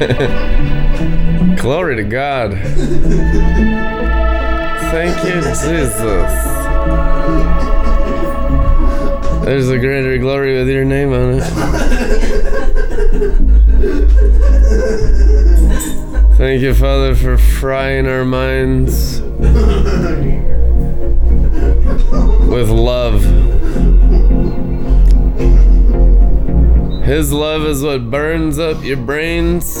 Glory to God. Is what burns up your brains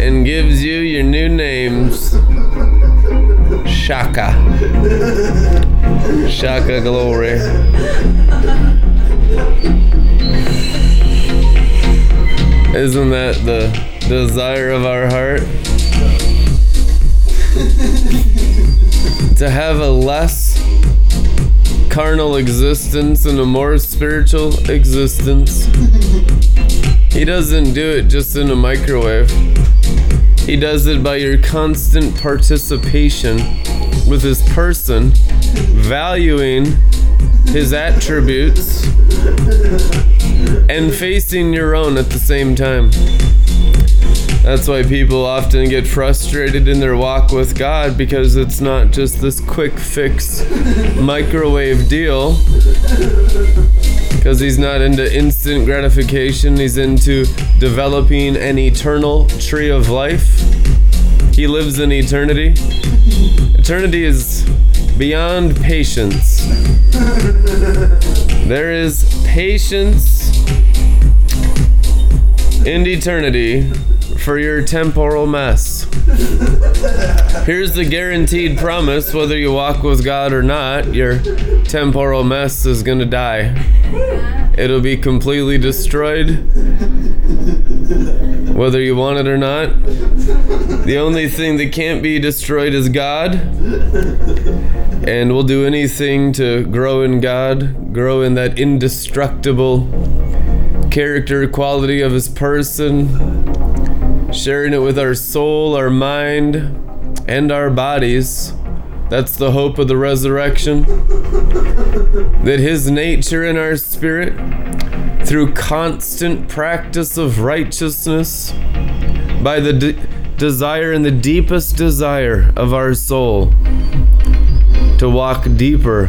and gives you your new names. Shaka. Shaka glory. Isn't that the desire of our heart? to have a less carnal existence and a more spiritual existence. He doesn't do it just in a microwave. He does it by your constant participation with his person, valuing his attributes, and facing your own at the same time. That's why people often get frustrated in their walk with God because it's not just this quick fix microwave deal. Because he's not into instant gratification, he's into developing an eternal tree of life. He lives in eternity. Eternity is beyond patience. There is patience in eternity for your temporal mess. Here's the guaranteed promise whether you walk with God or not, your temporal mess is going to die. It'll be completely destroyed, whether you want it or not. The only thing that can't be destroyed is God. And we'll do anything to grow in God, grow in that indestructible character quality of His person sharing it with our soul, our mind, and our bodies. That's the hope of the resurrection. That His nature in our spirit, through constant practice of righteousness, by the de- desire and the deepest desire of our soul, to walk deeper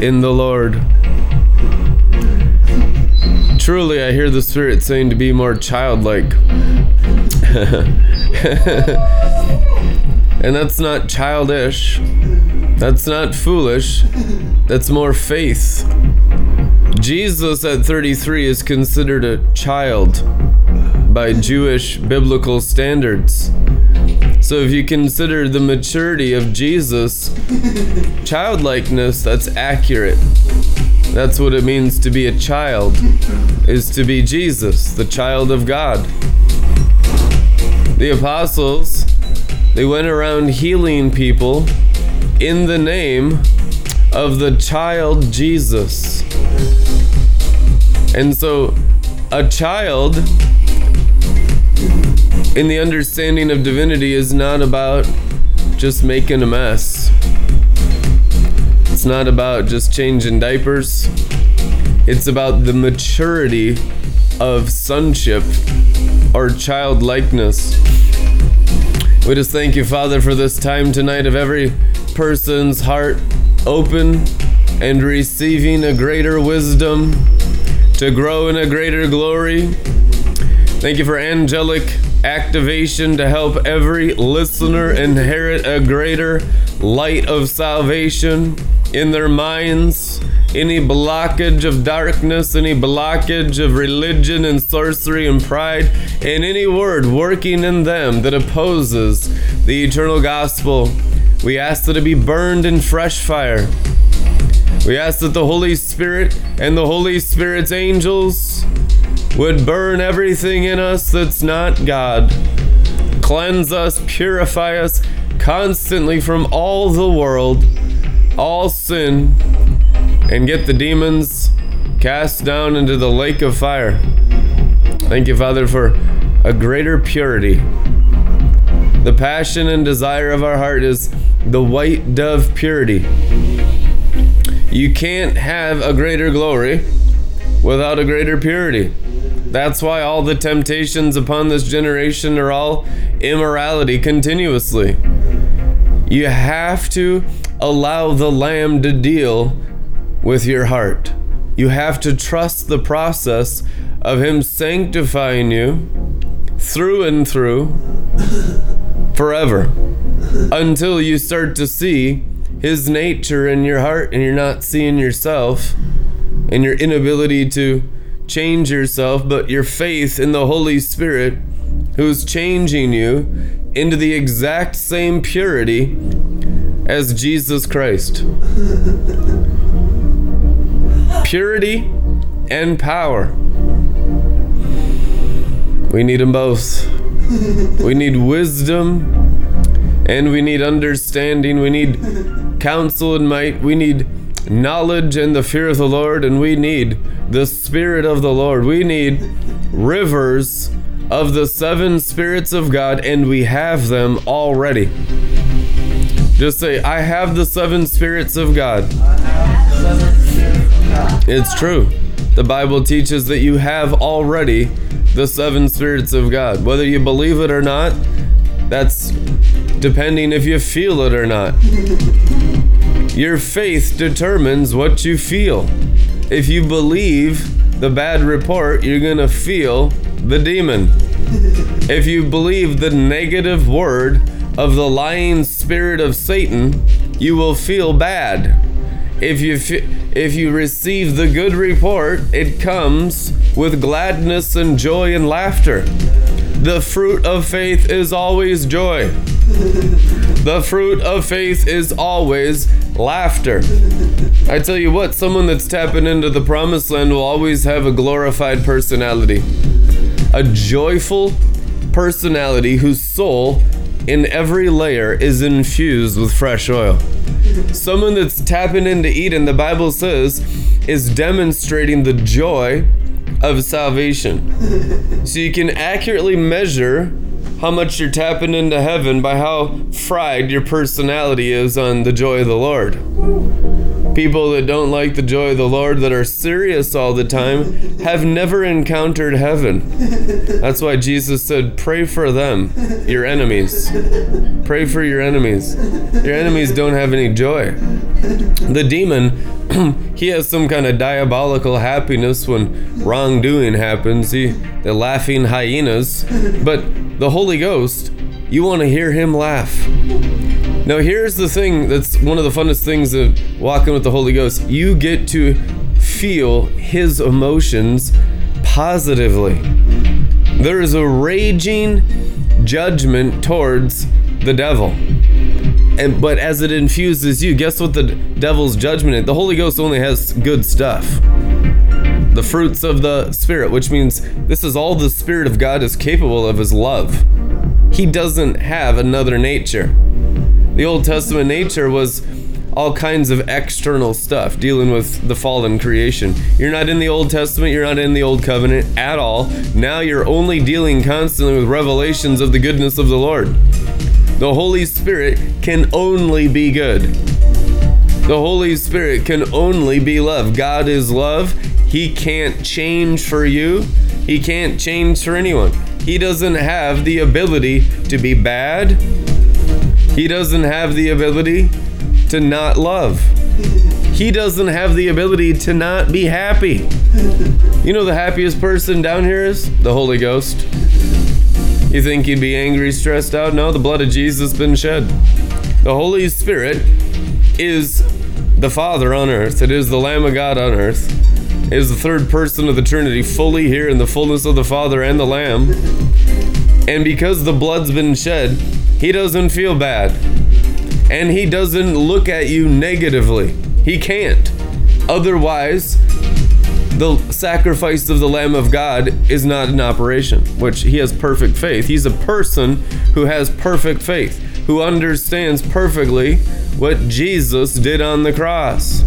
in the Lord. Truly, I hear the Spirit saying to be more childlike. and that's not childish. That's not foolish. That's more faith. Jesus at 33 is considered a child by Jewish biblical standards. So if you consider the maturity of Jesus, childlikeness, that's accurate. That's what it means to be a child, is to be Jesus, the child of God. The apostles, they went around healing people in the name of the child Jesus. And so, a child in the understanding of divinity is not about just making a mess. It's not about just changing diapers. It's about the maturity of sonship or childlikeness. We just thank you, Father, for this time tonight of every person's heart open and receiving a greater wisdom to grow in a greater glory. Thank you for angelic activation to help every listener inherit a greater light of salvation in their minds. Any blockage of darkness, any blockage of religion and sorcery and pride, and any word working in them that opposes the eternal gospel, we ask that it be burned in fresh fire. We ask that the Holy Spirit and the Holy Spirit's angels would burn everything in us that's not God. Cleanse us, purify us constantly from all the world, all sin, and get the demons cast down into the lake of fire. Thank you, Father, for a greater purity. The passion and desire of our heart is the white dove purity. You can't have a greater glory without a greater purity. That's why all the temptations upon this generation are all immorality continuously. You have to allow the Lamb to deal with your heart. You have to trust the process of Him sanctifying you through and through forever until you start to see His nature in your heart and you're not seeing yourself and your inability to change yourself, but your faith in the Holy Spirit who's changing you into the exact same purity as Jesus Christ. Purity and power. We need them both. We need wisdom and we need understanding. We need counsel and might. We need knowledge and the fear of the Lord, and we need the Spirit of the Lord. We need rivers of the seven spirits of God, and we have them already. Just say, I have the seven spirits of God. It's true. The Bible teaches that you have already the seven spirits of God. Whether you believe it or not, that's depending if you feel it or not. Your faith determines what you feel. If you believe the bad report, you're going to feel the demon. If you believe the negative word of the lying spirit of Satan, you will feel bad. If you if you receive the good report, it comes with gladness and joy and laughter. The fruit of faith is always joy. The fruit of faith is always laughter. I tell you what, someone that's tapping into the promised land will always have a glorified personality. A joyful personality whose soul in every layer is infused with fresh oil. Someone that's tapping into Eden, the Bible says, is demonstrating the joy of salvation. So you can accurately measure how much you're tapping into heaven by how fried your personality is on the joy of the Lord. People that don't like the joy of the Lord, that are serious all the time, have never encountered heaven. That's why Jesus said, Pray for them, your enemies. Pray for your enemies. Your enemies don't have any joy. The demon, he has some kind of diabolical happiness when wrongdoing happens. He, the laughing hyenas. But the Holy Ghost, you want to hear him laugh. Now, here's the thing that's one of the funnest things of walking with the Holy Ghost. You get to feel his emotions positively. There is a raging judgment towards the devil. And but as it infuses you, guess what the devil's judgment is? The Holy Ghost only has good stuff. The fruits of the Spirit, which means this is all the Spirit of God is capable of is love. He doesn't have another nature. The Old Testament nature was all kinds of external stuff dealing with the fallen creation. You're not in the Old Testament, you're not in the Old Covenant at all. Now you're only dealing constantly with revelations of the goodness of the Lord. The Holy Spirit can only be good. The Holy Spirit can only be love. God is love. He can't change for you, He can't change for anyone. He doesn't have the ability to be bad he doesn't have the ability to not love. He doesn't have the ability to not be happy. You know the happiest person down here is? The Holy Ghost. You think he'd be angry, stressed out? No, the blood of Jesus has been shed. The Holy Spirit is the Father on earth. It is the Lamb of God on earth. It is the third person of the Trinity, fully here in the fullness of the Father and the Lamb. And because the blood's been shed, he doesn't feel bad. And he doesn't look at you negatively. He can't. Otherwise, the sacrifice of the Lamb of God is not in operation, which he has perfect faith. He's a person who has perfect faith, who understands perfectly what Jesus did on the cross.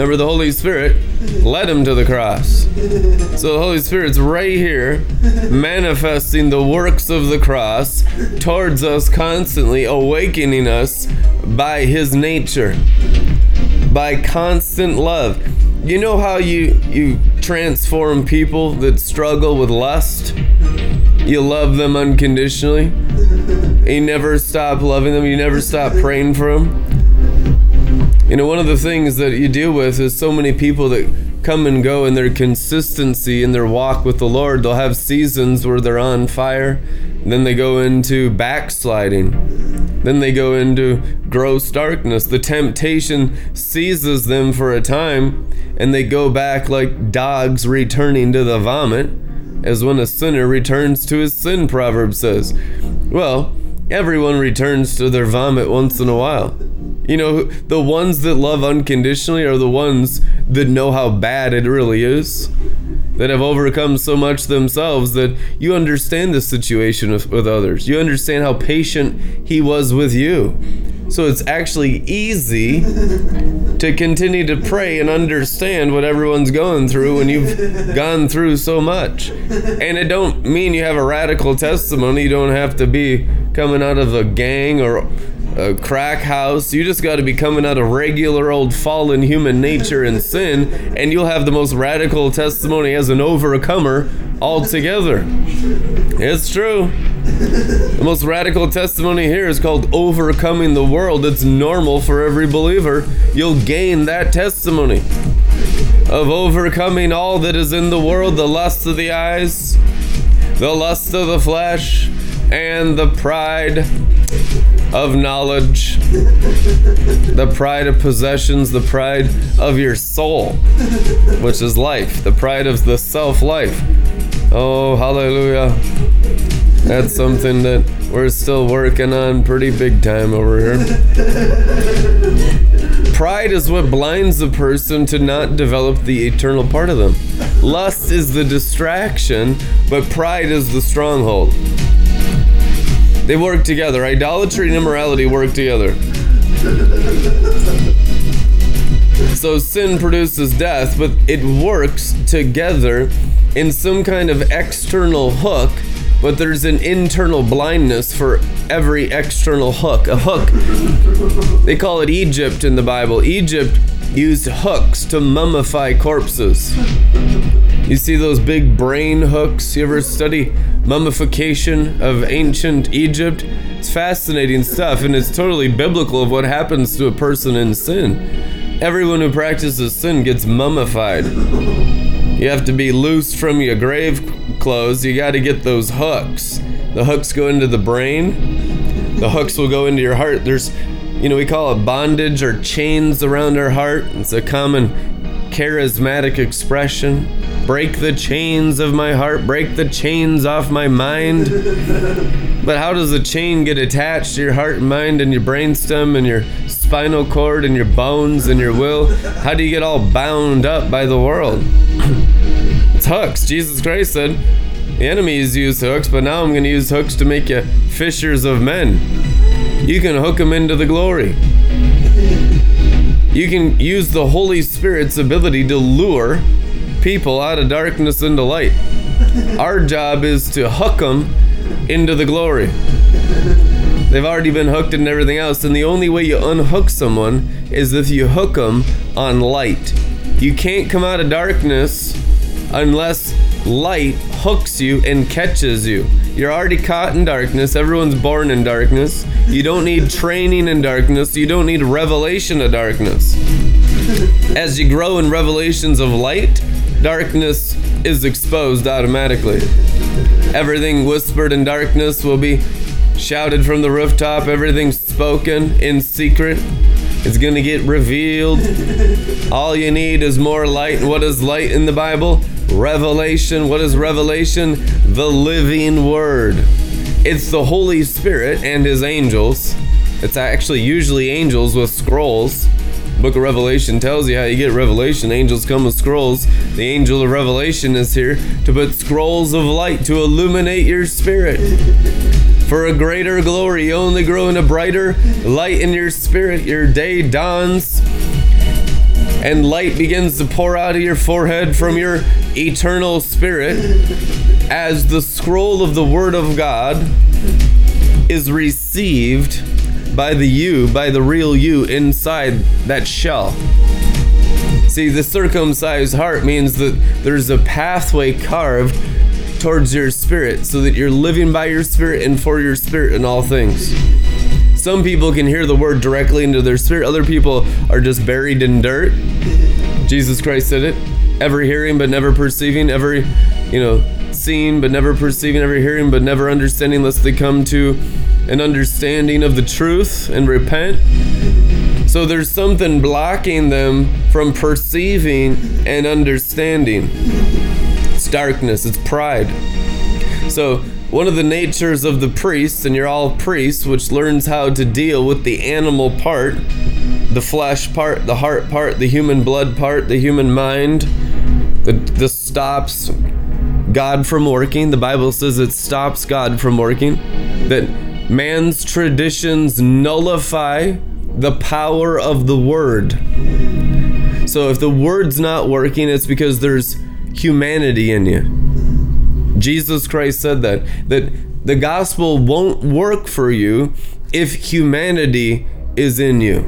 Remember, the Holy Spirit led him to the cross. So the Holy Spirit's right here, manifesting the works of the cross towards us constantly, awakening us by his nature. by constant love. You know how you you transform people that struggle with lust? You love them unconditionally. You never stop loving them. You never stop praying for them. You know, one of the things that you deal with is so many people that come and go in their consistency in their walk with the Lord. They'll have seasons where they're on fire, then they go into backsliding, then they go into gross darkness. The temptation seizes them for a time, and they go back like dogs returning to the vomit, as when a sinner returns to his sin, Proverb says. Well, everyone returns to their vomit once in a while. You know, the ones that love unconditionally are the ones that know how bad it really is, that have overcome so much themselves that you understand the situation with, with others. You understand how patient He was with you. So it's actually easy to continue to pray and understand what everyone's going through when you've gone through so much. And it don't mean you have a radical testimony. You don't have to be coming out of a gang or a crack house. You just got to be coming out of regular old fallen human nature and sin, and you'll have the most radical testimony as an overcomer altogether. It's true. The most radical testimony here is called overcoming the world. It's normal for every believer. You'll gain that testimony of overcoming all that is in the world the lust of the eyes, the lust of the flesh, and the pride of knowledge, the pride of possessions, the pride of your soul, which is life, the pride of the self life. Oh, hallelujah. That's something that we're still working on pretty big time over here. Pride is what blinds a person to not develop the eternal part of them. Lust is the distraction, but pride is the stronghold. They work together. Idolatry and immorality work together. So sin produces death, but it works together in some kind of external hook, but there's an internal blindness for every external hook. A hook, they call it Egypt in the Bible. Egypt used hooks to mummify corpses. You see those big brain hooks? You ever study mummification of ancient Egypt? It's fascinating stuff, and it's totally biblical of what happens to a person in sin. Everyone who practices sin gets mummified. You have to be loose from your grave clothes. You got to get those hooks. The hooks go into the brain. The hooks will go into your heart. There's, you know, we call it bondage or chains around our heart. It's a common charismatic expression. Break the chains of my heart, break the chains off my mind. But how does a chain get attached to your heart and mind and your brainstem and your spinal cord and your bones and your will? How do you get all bound up by the world? it's hooks. Jesus Christ said, the enemies use hooks, but now I'm going to use hooks to make you fishers of men. You can hook them into the glory. You can use the Holy Spirit's ability to lure people out of darkness into light. Our job is to hook them into the glory. They've already been hooked and everything else, and the only way you unhook someone is if you hook them on light. You can't come out of darkness unless light hooks you and catches you. You're already caught in darkness. Everyone's born in darkness. You don't need training in darkness. You don't need revelation of darkness. As you grow in revelations of light, darkness is exposed automatically. Everything whispered in darkness will be shouted from the rooftop. Everything spoken in secret is going to get revealed. All you need is more light. What is light in the Bible? Revelation. What is revelation? The living word. It's the Holy Spirit and his angels. It's actually usually angels with scrolls. Book of Revelation tells you how you get revelation. Angels come with scrolls. The angel of revelation is here to put scrolls of light to illuminate your spirit. For a greater glory, you only grow in a brighter light in your spirit. Your day dawns and light begins to pour out of your forehead from your eternal spirit as the scroll of the Word of God is received by the you, by the real you inside that shell. See, the circumcised heart means that there's a pathway carved towards your spirit so that you're living by your spirit and for your spirit in all things. Some people can hear the word directly into their spirit, other people are just buried in dirt. Jesus Christ said it. Ever hearing but never perceiving, ever, you know, seeing but never perceiving, ever hearing but never understanding, lest they come to an understanding of the truth and repent. So there's something blocking them from perceiving and understanding. It's darkness, it's pride. So, one of the natures of the priests, and you're all priests, which learns how to deal with the animal part, the flesh part, the heart part, the human blood part, the human mind, the stops God from working. The Bible says it stops God from working. That man's traditions nullify the power of the word. So if the word's not working, it's because there's humanity in you. Jesus Christ said that that the gospel won't work for you if humanity is in you.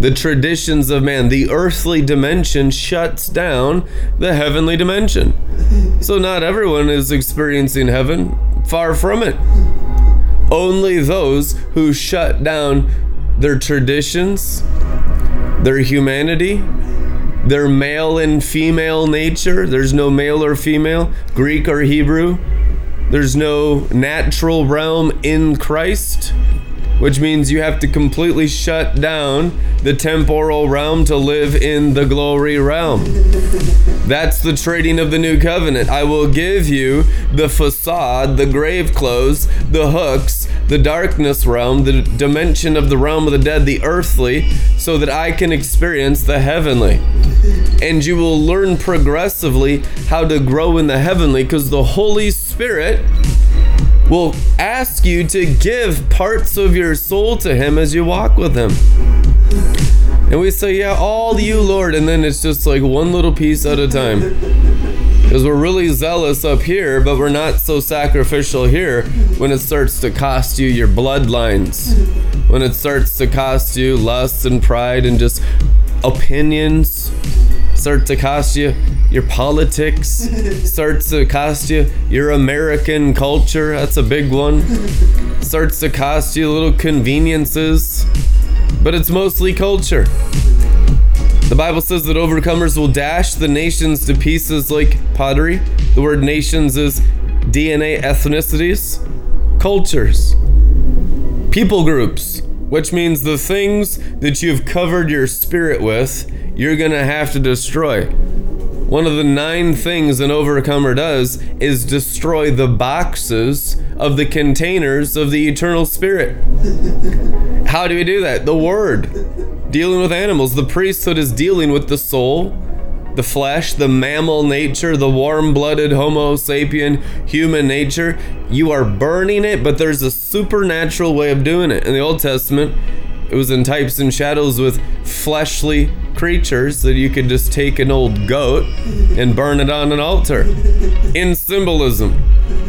The traditions of man, the earthly dimension shuts down the heavenly dimension. So not everyone is experiencing heaven, far from it only those who shut down their traditions, their humanity, their male and female nature. There's no male or female, Greek or Hebrew. There's no natural realm in Christ which means you have to completely shut down the temporal realm to live in the glory realm. That's the trading of the new covenant. I will give you the facade, the grave clothes, the hooks, the darkness realm, the dimension of the realm of the dead, the earthly, so that I can experience the heavenly. And you will learn progressively how to grow in the heavenly because the Holy Spirit will ask you to give parts of your soul to Him as you walk with Him. And we say, Yeah, all you, Lord. And then it's just like one little piece at a time. Because we're really zealous up here, but we're not so sacrificial here when it starts to cost you your bloodlines. When it starts to cost you lust and pride and just opinions start to cost you your politics, starts to cost you your American culture. That's a big one. Starts to cost you little conveniences, but it's mostly culture. The Bible says that overcomers will dash the nations to pieces like pottery. The word nations is DNA ethnicities, cultures, people groups, which means the things that you've covered your spirit with you're going to have to destroy. One of the nine things an overcomer does is destroy the boxes of the containers of the eternal spirit. How do we do that? The word. Dealing with animals. The priesthood is dealing with the soul, the flesh, the mammal nature, the warm blooded Homo sapien human nature. You are burning it, but there's a supernatural way of doing it. In the Old Testament, it was in types and shadows with fleshly creatures that you could just take an old goat and burn it on an altar. In symbolism.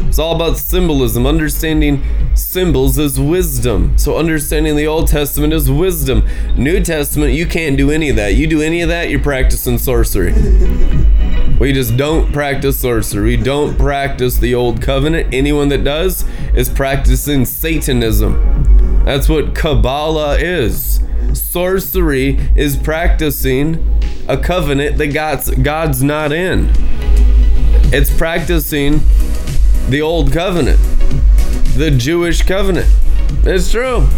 It's all about symbolism. Understanding symbols is wisdom. So understanding the Old Testament is wisdom. New Testament, you can't do any of that. You do any of that, you're practicing sorcery. We just don't practice sorcery. We don't practice the old covenant. Anyone that does is practicing Satanism. That's what Kabbalah is. Sorcery is practicing a covenant that God's, God's not in. It's practicing the old covenant, the Jewish covenant. It's true.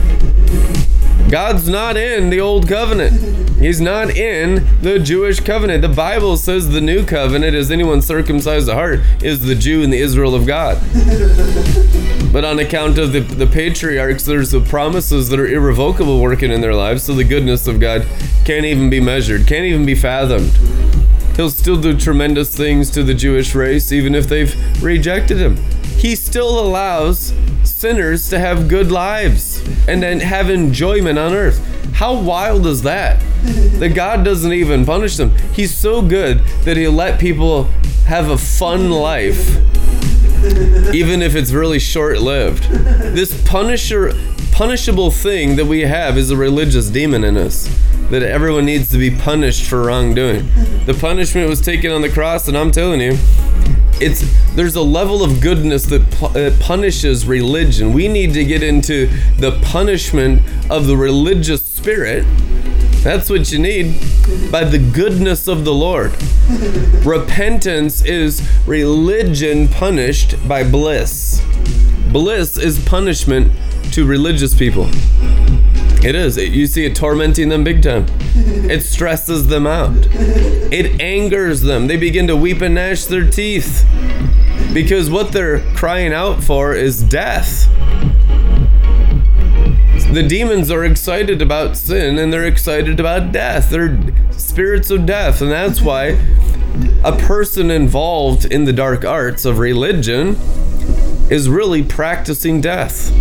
God's not in the old covenant. He's not in the Jewish covenant. The Bible says the new covenant is anyone circumcised at heart is the Jew and the Israel of God. But on account of the, the patriarchs, there's the promises that are irrevocable working in their lives, so the goodness of God can't even be measured, can't even be fathomed. He'll still do tremendous things to the Jewish race, even if they've rejected him. He still allows sinners to have good lives and then have enjoyment on earth. How wild is that? That God doesn't even punish them. He's so good that He'll let people have a fun life, even if it's really short lived. This Punisher punishable thing that we have is a religious demon in us. That everyone needs to be punished for wrongdoing. The punishment was taken on the cross, and I'm telling you, it's there's a level of goodness that pu- punishes religion. We need to get into the punishment of the religious spirit. That's what you need by the goodness of the Lord. Repentance is religion punished by bliss. Bliss is punishment to religious people. It is. You see it tormenting them big time. It stresses them out. It angers them. They begin to weep and gnash their teeth because what they're crying out for is death. The demons are excited about sin and they're excited about death. They're spirits of death. And that's why a person involved in the dark arts of religion is really practicing death.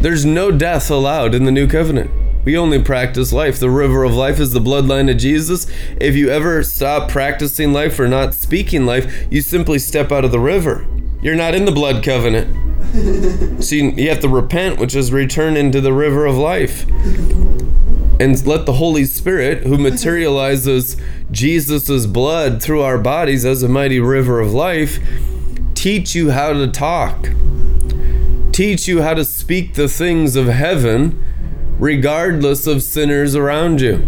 There's no death allowed in the new covenant. We only practice life. The river of life is the bloodline of Jesus. If you ever stop practicing life or not speaking life, you simply step out of the river. You're not in the blood covenant. See, you have to repent, which is return into the river of life. And let the Holy Spirit, who materializes Jesus' blood through our bodies as a mighty river of life, teach you how to talk teach you how to speak the things of heaven regardless of sinners around you.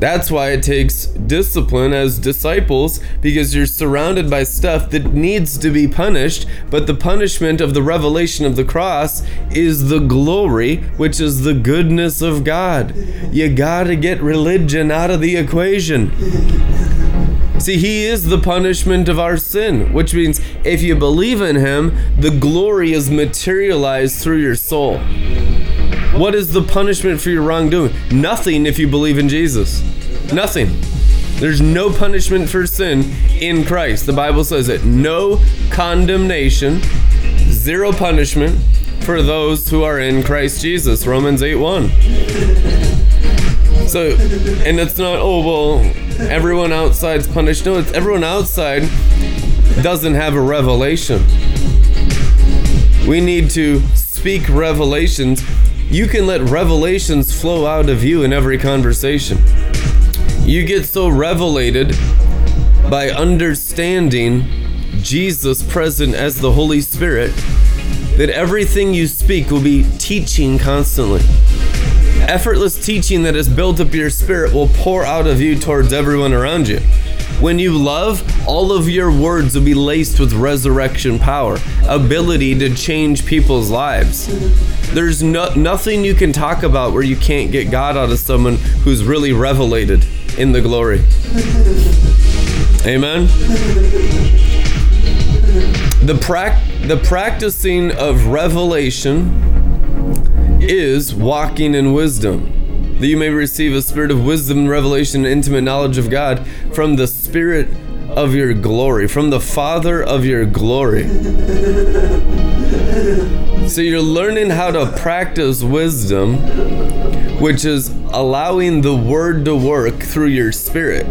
That's why it takes discipline as disciples because you're surrounded by stuff that needs to be punished, but the punishment of the revelation of the cross is the glory, which is the goodness of God. You gotta get religion out of the equation. See, He is the punishment of our sin, which means if you believe in Him, the glory is materialized through your soul. What is the punishment for your wrongdoing? Nothing if you believe in Jesus. Nothing. There's no punishment for sin in Christ. The Bible says it. No condemnation, zero punishment for those who are in Christ Jesus. Romans 8 1. So, and it's not, oh, well, everyone outside's punished. No, it's everyone outside doesn't have a revelation. We need to speak revelations. You can let revelations flow out of you in every conversation. You get so revelated by understanding Jesus present as the Holy Spirit that everything you speak will be teaching constantly. Effortless teaching that has built up your spirit will pour out of you towards everyone around you. When you love, all of your words will be laced with resurrection power, ability to change people's lives. There's no, nothing you can talk about where you can't get God out of someone who's really revelated in the glory. Amen. The, prac- the practicing of revelation is walking in wisdom, that you may receive a spirit of wisdom, revelation, and intimate knowledge of God from the Spirit of your glory, from the Father of your glory. So you're learning how to practice wisdom, which is allowing the word to work through your spirit.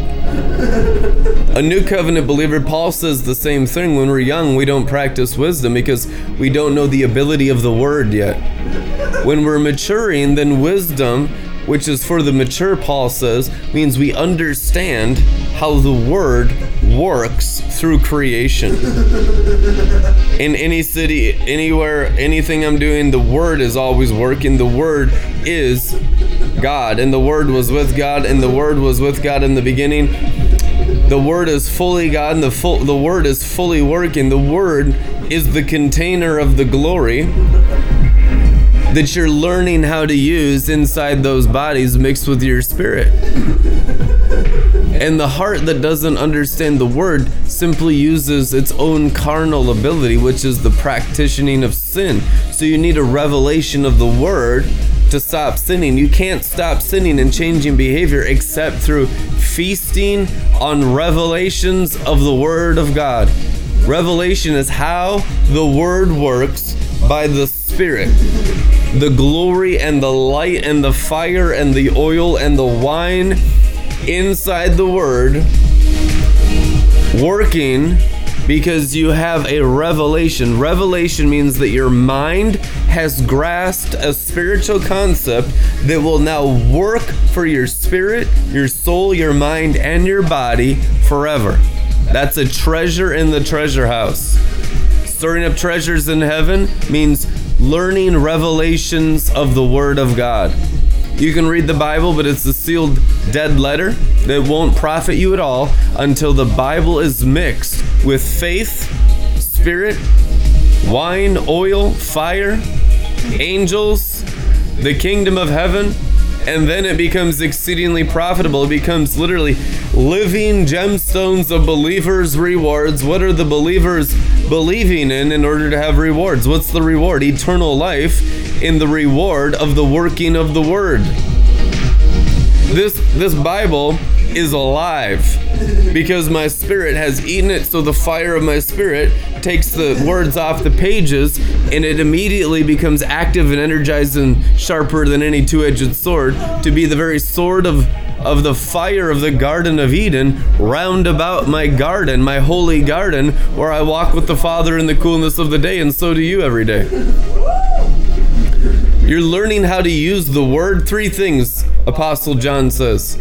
A new covenant believer, Paul says the same thing. When we're young, we don't practice wisdom because we don't know the ability of the word yet. When we're maturing, then wisdom, which is for the mature, Paul says, means we understand how the word works through creation. In any city, anywhere, anything I'm doing, the word is always working. The word is God, and the word was with God, and the word was with God in the beginning. The word is fully God, and the full the word is fully working. The word is the container of the glory that you're learning how to use inside those bodies mixed with your spirit. And the heart that doesn't understand the word simply uses its own carnal ability, which is the practicing of sin. So you need a revelation of the word to stop sinning. You can't stop sinning and changing behavior except through feasting on revelations of the word of God. Revelation is how the word works by the Spirit the glory and the light and the fire and the oil and the wine inside the word working because you have a revelation. Revelation means that your mind has grasped a spiritual concept that will now work for your spirit, your soul, your mind, and your body forever. That's a treasure in the treasure house. Storing up treasures in heaven means learning revelations of the Word of God. You can read the Bible, but it's a sealed dead letter that won't profit you at all until the Bible is mixed with faith, spirit, wine, oil, fire, angels, the kingdom of heaven, and then it becomes exceedingly profitable. It becomes literally living gemstones of believers' rewards. What are the believers believing in in order to have rewards? What's the reward? Eternal life in the reward of the working of the word. This this Bible is alive because my spirit has eaten it so the fire of my spirit takes the words off the pages and it immediately becomes active and energized and sharper than any two-edged sword to be the very sword of of the fire of the Garden of Eden round about my garden, my holy garden, where I walk with the Father in the coolness of the day, and so do you every day. You're learning how to use the word. Three things, Apostle John says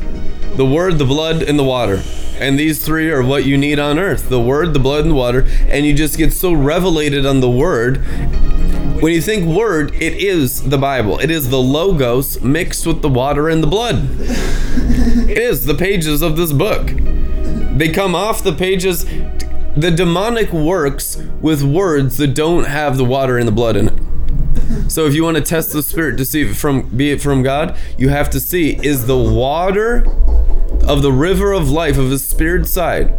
the word, the blood, and the water. And these three are what you need on earth the word, the blood, and the water. And you just get so revelated on the word. When you think word, it is the Bible. It is the logos mixed with the water and the blood. It is the pages of this book. They come off the pages. The demonic works with words that don't have the water and the blood in it. So if you want to test the spirit to see if from be it from God, you have to see is the water of the river of life of his spirit side.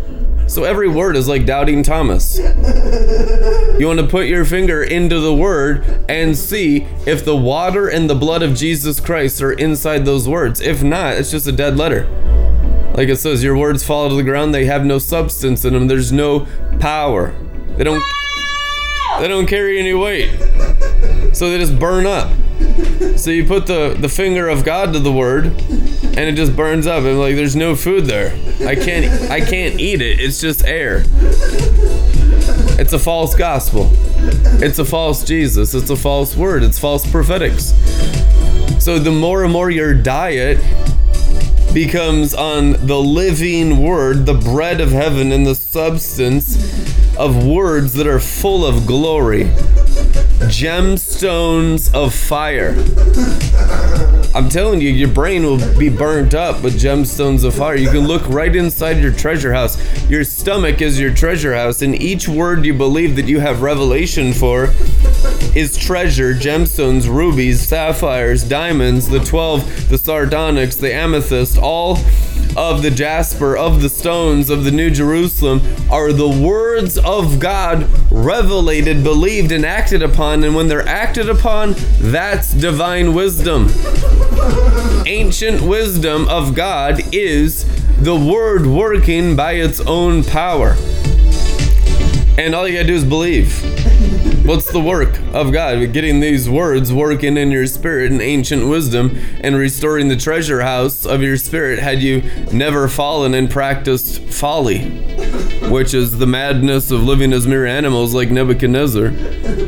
So every word is like doubting Thomas. You want to put your finger into the word and see if the water and the blood of Jesus Christ are inside those words. If not, it's just a dead letter. Like it says, your words fall to the ground, they have no substance in them, there's no power. They don't they don't carry any weight. So they just burn up. So you put the, the finger of God to the word and it just burns up and like there's no food there. I can't I can't eat it. It's just air. It's a false gospel. It's a false Jesus. It's a false word. It's false prophetics. So the more and more your diet becomes on the living word, the bread of heaven, and the substance of words that are full of glory, gemstones of fire. I'm telling you, your brain will be burnt up with gemstones of fire. You can look right inside your treasure house. Your stomach is your treasure house, and each word you believe that you have revelation for is treasure, gemstones, rubies, sapphires, diamonds, the 12, the sardonyx, the amethyst, all of the jasper, of the stones, of the New Jerusalem are the words of God revelated, believed, and acted upon. And when they're acted upon, that's divine wisdom. Ancient wisdom of God is the word working by its own power. And all you gotta do is believe. What's the work of God? Getting these words working in your spirit and ancient wisdom and restoring the treasure house of your spirit had you never fallen and practiced folly, which is the madness of living as mere animals like Nebuchadnezzar.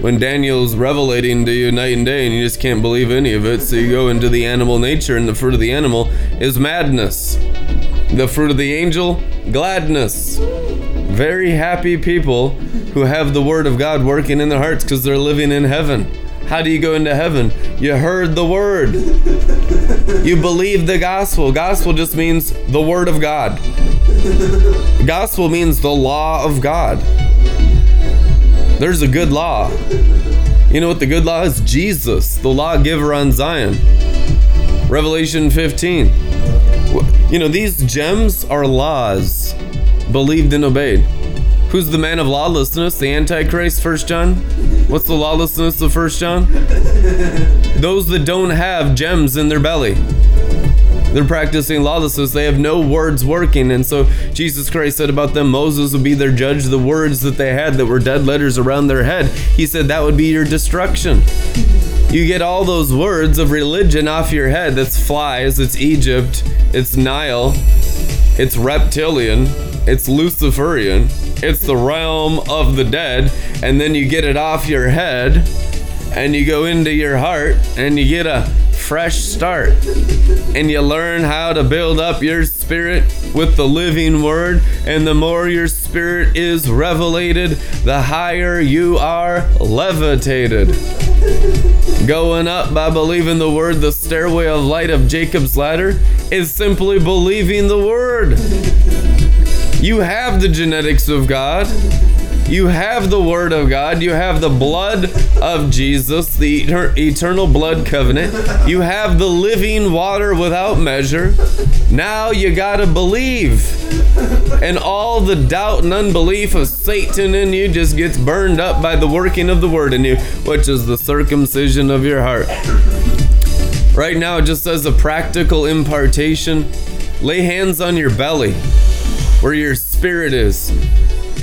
When Daniel's revelating to you night and day and you just can't believe any of it, so you go into the animal nature and the fruit of the animal is madness. The fruit of the angel, gladness very happy people who have the word of God working in their hearts because they're living in heaven. How do you go into heaven? You heard the word. You believe the gospel. Gospel just means the word of God. Gospel means the law of God. There's a good law. You know what the good law is? Jesus, the lawgiver on Zion. Revelation 15. You know, these gems are laws believed and obeyed. Who's the man of lawlessness? The Antichrist, First John? What's the lawlessness of First John? Those that don't have gems in their belly. They're practicing lawlessness. They have no words working. And so Jesus Christ said about them, Moses would be their judge. The words that they had that were dead letters around their head, he said that would be your destruction. You get all those words of religion off your head. That's flies, it's Egypt, it's Nile, it's reptilian, it's Luciferian, it's the realm of the dead, and then you get it off your head, and you go into your heart and you get a fresh start. And you learn how to build up your spirit with the living word and the more your spirit is revelated the higher you are levitated. Going up by believing the word the stairway of light of jacob's ladder is simply believing the word you have the genetics of god you have the Word of God. You have the blood of Jesus, the eternal blood covenant. You have the living water without measure. Now you got to believe. And all the doubt and unbelief of Satan in you just gets burned up by the working of the Word in you, which is the circumcision of your heart. Right now, just as a practical impartation, lay hands on your belly where your spirit is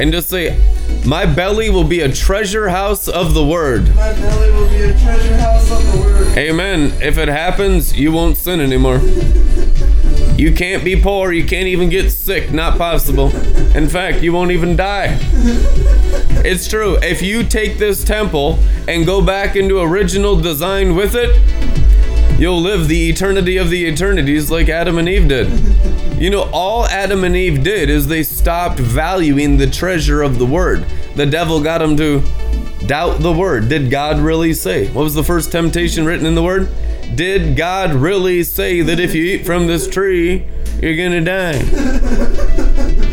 and just say, my belly will be a treasure house of the word. My belly will be a treasure house of the word. Amen. If it happens, you won't sin anymore. You can't be poor. You can't even get sick. Not possible. In fact, you won't even die. It's true. If you take this temple and go back into original design with it, you'll live the eternity of the eternities like Adam and Eve did. You know, all Adam and Eve did is they stopped valuing the treasure of the word. The devil got them to doubt the word. Did God really say? What was the first temptation written in the word? Did God really say that if you eat from this tree, you're gonna die?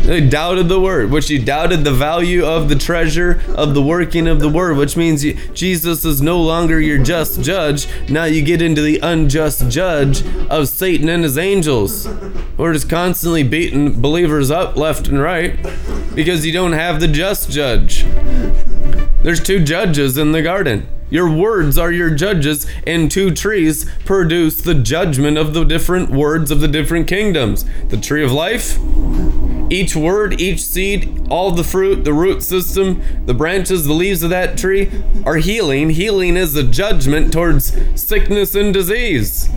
They doubted the word, which you doubted the value of the treasure of the working of the word, which means Jesus is no longer your just judge. Now you get into the unjust judge of Satan and his angels. We're just constantly beating believers up left and right because you don't have the just judge. There's two judges in the garden. Your words are your judges, and two trees produce the judgment of the different words of the different kingdoms the tree of life each word, each seed, all the fruit, the root system, the branches, the leaves of that tree are healing. Healing is a judgment towards sickness and disease.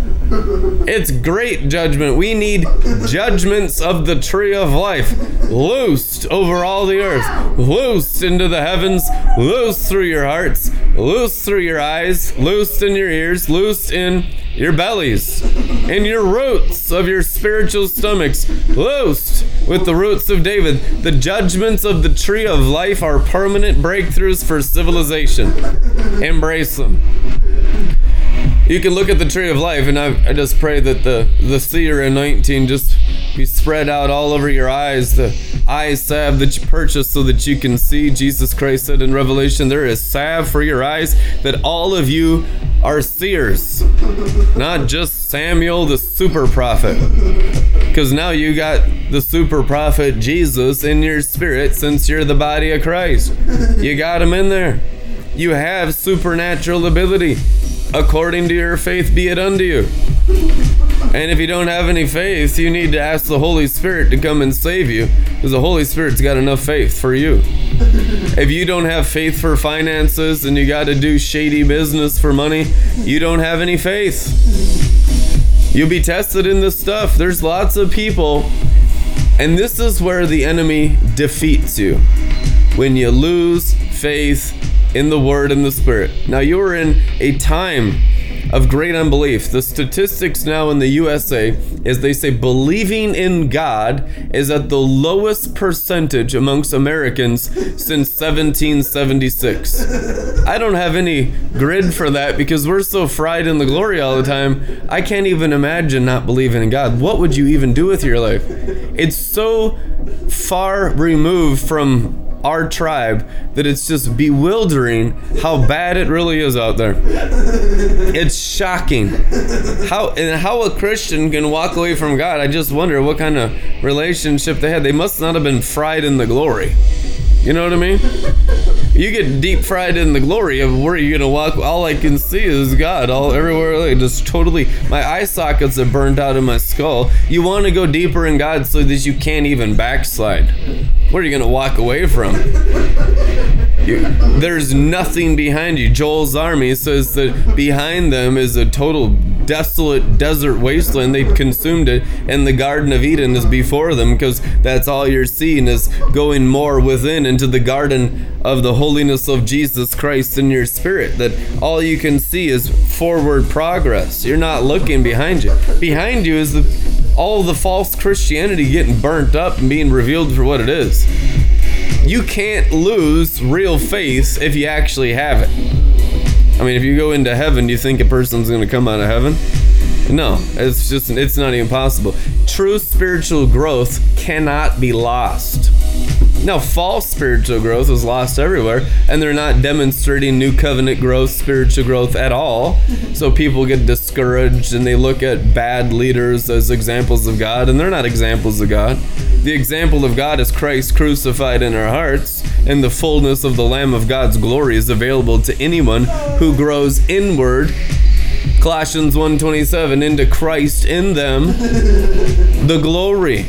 It's great judgment. We need judgments of the tree of life loosed over all the earth, loosed into the heavens, loosed through your hearts, loosed through your eyes, loosed in your ears, loosed in your bellies, in your roots of your spiritual stomachs, loosed with the roots of David. The judgments of the tree of life are permanent breakthroughs for civilization. Embrace them. You can look at the tree of life, and I, I just pray that the, the seer anointing just be spread out all over your eyes. The eye salve that you purchase so that you can see. Jesus Christ said in Revelation, There is salve for your eyes, that all of you are seers, not just Samuel the super prophet. Because now you got the super prophet Jesus in your spirit since you're the body of Christ. You got him in there. You have supernatural ability. According to your faith, be it unto you. And if you don't have any faith, you need to ask the Holy Spirit to come and save you because the Holy Spirit's got enough faith for you. If you don't have faith for finances and you got to do shady business for money, you don't have any faith. You'll be tested in this stuff. There's lots of people, and this is where the enemy defeats you when you lose faith in the Word and the Spirit. Now, you are in a time of great unbelief. The statistics now in the USA is they say believing in God is at the lowest percentage amongst Americans since 1776. I don't have any grid for that because we're so fried in the glory all the time. I can't even imagine not believing in God. What would you even do with your life? It's so far removed from our tribe that it's just bewildering how bad it really is out there. It's shocking how and how a Christian can walk away from God. I just wonder what kind of relationship they had. They must not have been fried in the glory. You know what I mean? You get deep fried in the glory of where you're gonna walk. All I can see is God. All everywhere, like, just totally. My eye sockets are burned out in my skull. You want to go deeper in God so that you can't even backslide. What are you gonna walk away from? You, there's nothing behind you. Joel's army says that behind them is a total desolate desert wasteland. They'd consumed it, and the Garden of Eden is before them because that's all you're seeing is going more within into the garden of the holiness of Jesus Christ in your spirit. That all you can see is forward progress. You're not looking behind you. Behind you is the, all the false Christianity getting burnt up and being revealed for what it is. You can't lose real faith if you actually have it. I mean, if you go into heaven, do you think a person's going to come out of heaven? No, it's just, it's not even possible. True spiritual growth cannot be lost. Now, false spiritual growth is lost everywhere, and they're not demonstrating new covenant growth, spiritual growth at all. So people get discouraged and they look at bad leaders as examples of God, and they're not examples of God. The example of God is Christ crucified in our hearts, and the fullness of the Lamb of God's glory is available to anyone who grows inward Colossians 1:27 into Christ in them the glory.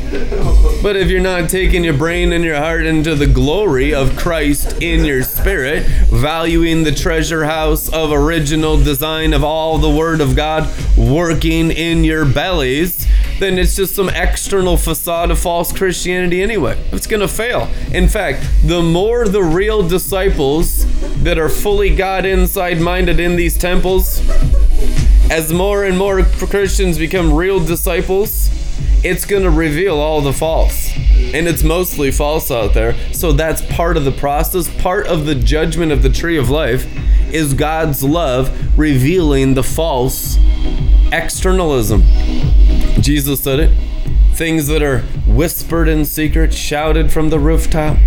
But if you're not taking your brain and your heart into the glory of Christ in your spirit, valuing the treasure house of original design of all the word of God working in your bellies, then it's just some external facade of false Christianity anyway. It's going to fail. In fact, the more the real disciples that are fully God inside minded in these temples, as more and more Christians become real disciples, it's going to reveal all the false. And it's mostly false out there. So that's part of the process. Part of the judgment of the tree of life is God's love revealing the false externalism. Jesus said it. Things that are whispered in secret, shouted from the rooftop,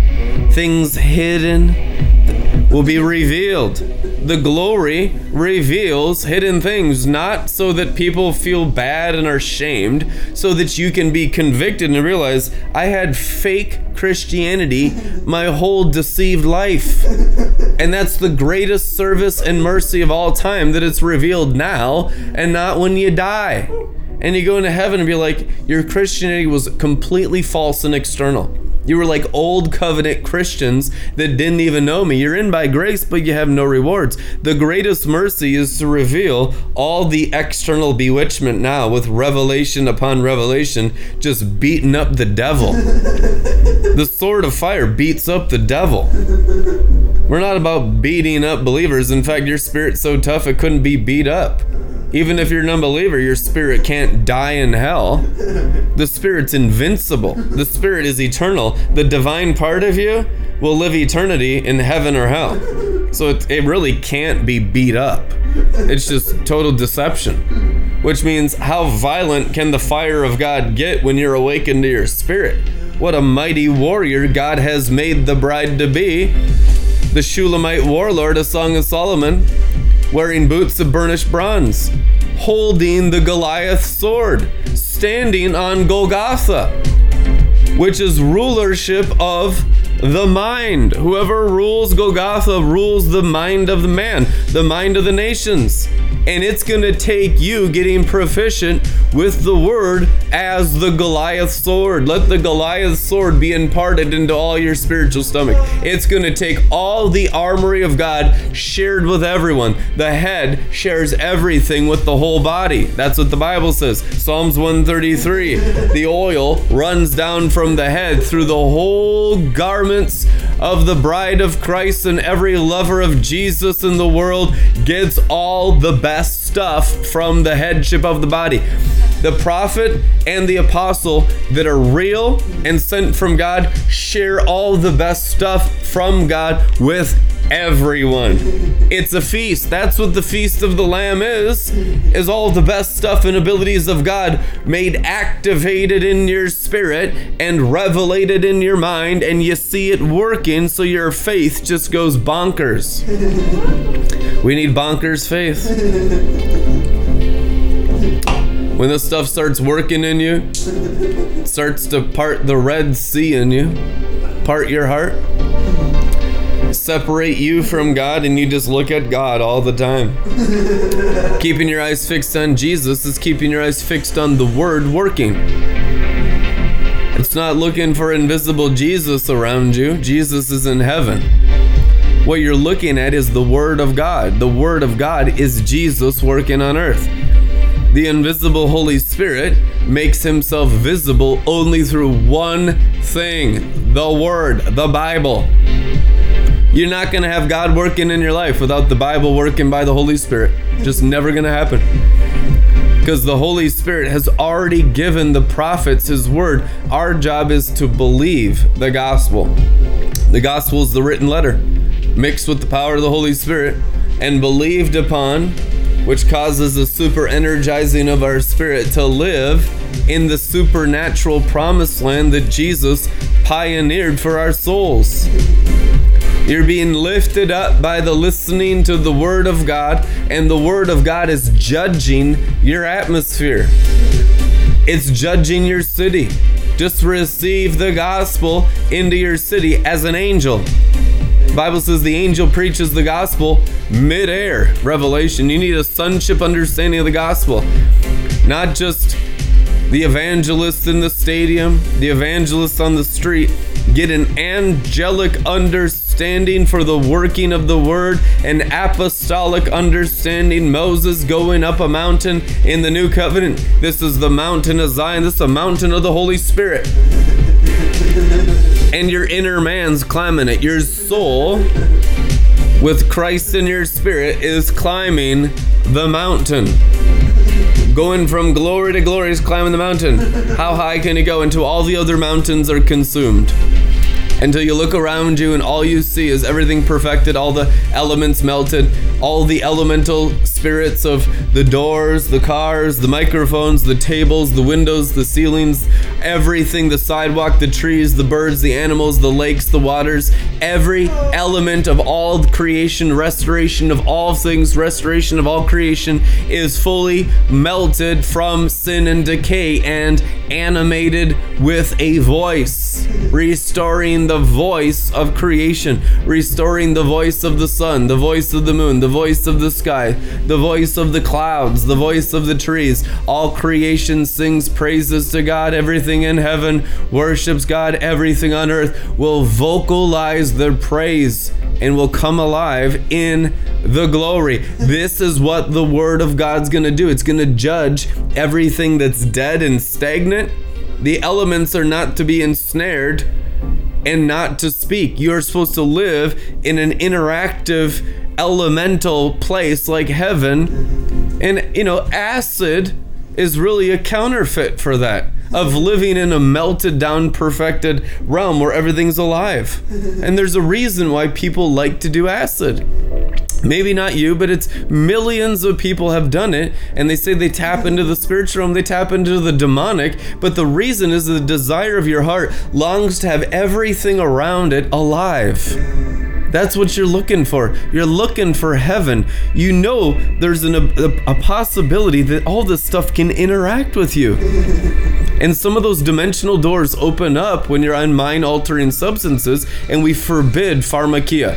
things hidden will be revealed the glory reveals hidden things, not so that people feel bad and are shamed, so that you can be convicted and realize I had fake Christianity my whole deceived life. And that's the greatest service and mercy of all time that it's revealed now and not when you die. And you go into heaven and be like, your Christianity was completely false and external. You were like old covenant Christians that didn't even know me. You're in by grace, but you have no rewards. The greatest mercy is to reveal all the external bewitchment now with revelation upon revelation, just beating up the devil. the sword of fire beats up the devil. We're not about beating up believers. In fact, your spirit's so tough it couldn't be beat up. Even if you're an unbeliever, your spirit can't die in hell. The spirit's invincible. The spirit is eternal. The divine part of you will live eternity in heaven or hell. So it, it really can't be beat up. It's just total deception. Which means, how violent can the fire of God get when you're awakened to your spirit? What a mighty warrior God has made the bride to be. The Shulamite warlord, a Song of Solomon, wearing boots of burnished bronze, holding the Goliath sword, standing on Golgotha, which is rulership of the mind. Whoever rules Golgotha rules the mind of the man, the mind of the nations and it's going to take you getting proficient with the word as the Goliath sword. Let the Goliath sword be imparted into all your spiritual stomach. It's going to take all the armory of God shared with everyone. The head shares everything with the whole body. That's what the Bible says. Psalms 133. The oil runs down from the head through the whole garments of the bride of Christ, and every lover of Jesus in the world gets all the best stuff from the headship of the body. The prophet and the apostle that are real and sent from God share all the best stuff from God with everyone. It's a feast. That's what the feast of the lamb is. Is all the best stuff and abilities of God made activated in your spirit and revelated in your mind and you see it working so your faith just goes bonkers. We need bonkers faith. When this stuff starts working in you, starts to part the Red Sea in you, part your heart, separate you from God and you just look at God all the time. keeping your eyes fixed on Jesus is keeping your eyes fixed on the Word working. It's not looking for invisible Jesus around you. Jesus is in heaven. What you're looking at is the Word of God. The Word of God is Jesus working on earth. The invisible Holy Spirit makes himself visible only through one thing the Word, the Bible. You're not going to have God working in your life without the Bible working by the Holy Spirit. Just never going to happen. Because the Holy Spirit has already given the prophets his word. Our job is to believe the gospel. The gospel is the written letter mixed with the power of the Holy Spirit and believed upon, which causes the super energizing of our spirit to live in the supernatural promised land that Jesus pioneered for our souls. You're being lifted up by the listening to the Word of God, and the Word of God is judging your atmosphere. It's judging your city. Just receive the gospel into your city as an angel. Bible says the angel preaches the gospel midair. Revelation. You need a sonship understanding of the gospel, not just the evangelist in the stadium, the evangelist on the street. Get an angelic understanding for the working of the word, an apostolic understanding. Moses going up a mountain in the new covenant. This is the mountain of Zion. This is the mountain of the Holy Spirit. And your inner man's climbing it. Your soul, with Christ in your spirit, is climbing the mountain going from glory to glory is climbing the mountain. How high can you go until all the other mountains are consumed? Until you look around you and all you see is everything perfected, all the elements melted, all the elemental spirits of the doors, the cars, the microphones, the tables, the windows, the ceilings, everything the sidewalk, the trees, the birds, the animals, the lakes, the waters, every element of all creation, restoration of all things, restoration of all creation is fully melted from sin and decay and animated with a voice, restoring the voice of creation, restoring the voice of the sun, the voice of the moon, the voice of the sky, the voice of the clouds, the voice of the trees. All creation sings praises to God. Everything in heaven worships God. Everything on earth will vocalize their praise and will come alive in the glory. This is what the Word of God's going to do. It's going to judge everything that's dead and stagnant. The elements are not to be ensnared and not to speak. You're supposed to live in an interactive, elemental place like heaven. And, you know, acid is really a counterfeit for that of living in a melted down, perfected realm where everything's alive. And there's a reason why people like to do acid. Maybe not you, but it's millions of people have done it, and they say they tap into the spiritual realm, they tap into the demonic. But the reason is the desire of your heart longs to have everything around it alive. That's what you're looking for. You're looking for heaven. You know there's an, a, a possibility that all this stuff can interact with you. And some of those dimensional doors open up when you're on mind altering substances, and we forbid pharmakeia.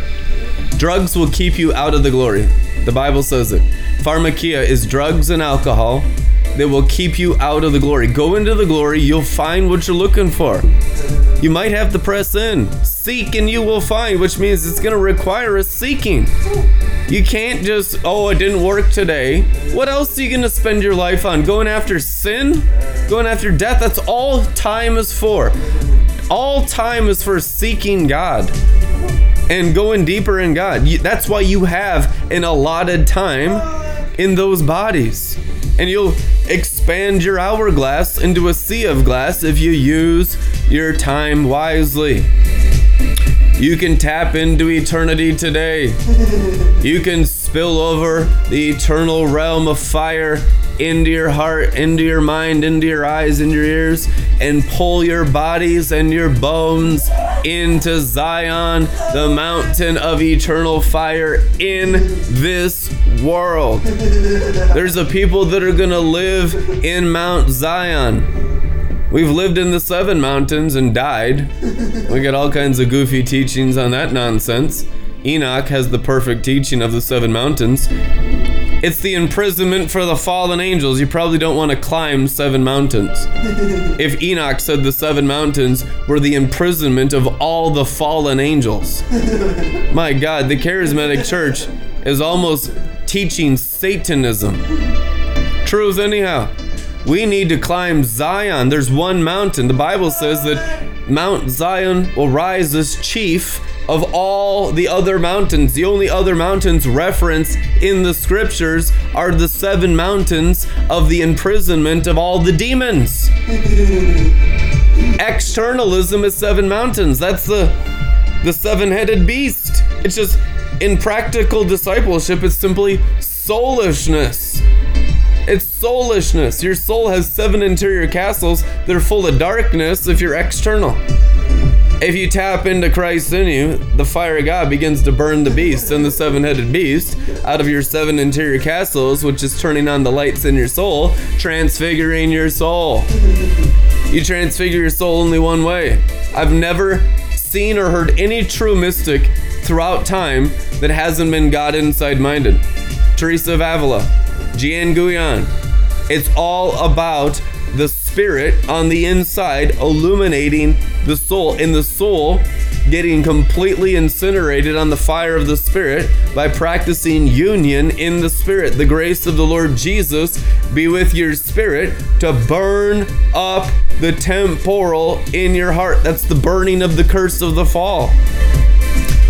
Drugs will keep you out of the glory. The Bible says it. Pharmakeia is drugs and alcohol that will keep you out of the glory. Go into the glory, you'll find what you're looking for. You might have to press in. Seek and you will find, which means it's going to require a seeking. You can't just, oh, it didn't work today. What else are you going to spend your life on? Going after sin? Going after death? That's all time is for. All time is for seeking God and going deeper in God. That's why you have an allotted time in those bodies. And you'll expand your hourglass into a sea of glass if you use your time wisely. You can tap into eternity today. You can spill over the eternal realm of fire into your heart, into your mind, into your eyes, into your ears, and pull your bodies and your bones into Zion, the mountain of eternal fire in this world. There's a people that are going to live in Mount Zion. We've lived in the seven mountains and died. We get all kinds of goofy teachings on that nonsense. Enoch has the perfect teaching of the seven mountains. It's the imprisonment for the fallen angels. You probably don't want to climb seven mountains. If Enoch said the seven mountains were the imprisonment of all the fallen angels. My God, the charismatic church is almost teaching Satanism truth, anyhow. We need to climb Zion. There's one mountain. The Bible says that Mount Zion will rise as chief of all the other mountains. The only other mountains referenced in the scriptures are the seven mountains of the imprisonment of all the demons. Externalism is seven mountains. That's the the seven-headed beast. It's just in practical discipleship, it's simply soulishness. It's soulishness. Your soul has seven interior castles that are full of darkness if you're external. If you tap into Christ in you, the fire of God begins to burn the beast and the seven headed beast out of your seven interior castles, which is turning on the lights in your soul, transfiguring your soul. You transfigure your soul only one way. I've never seen or heard any true mystic throughout time that hasn't been God inside minded. Teresa of Avila, Jeanne Guyon. It's all about the spirit on the inside illuminating the soul, and the soul getting completely incinerated on the fire of the Spirit by practicing union in the Spirit. The grace of the Lord Jesus be with your spirit to burn up the temporal in your heart. That's the burning of the curse of the fall.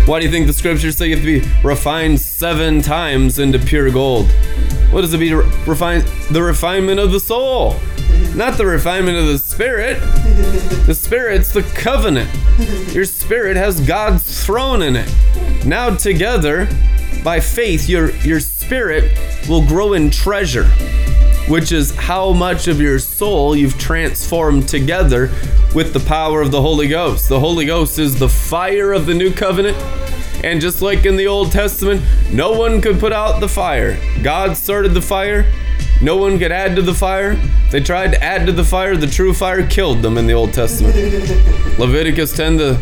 Why do you think the scriptures say you have to be refined seven times into pure gold? What does it be refined? The refinement of the soul, not the refinement of the spirit. The spirit's the covenant. Your spirit has God's throne in it. Now together, by faith, your your spirit will grow in treasure, which is how much of your soul you've transformed together with the power of the Holy Ghost. The Holy Ghost is the fire of the new covenant. And just like in the Old Testament, no one could put out the fire. God started the fire. No one could add to the fire. They tried to add to the fire. The true fire killed them in the Old Testament. Leviticus 10, the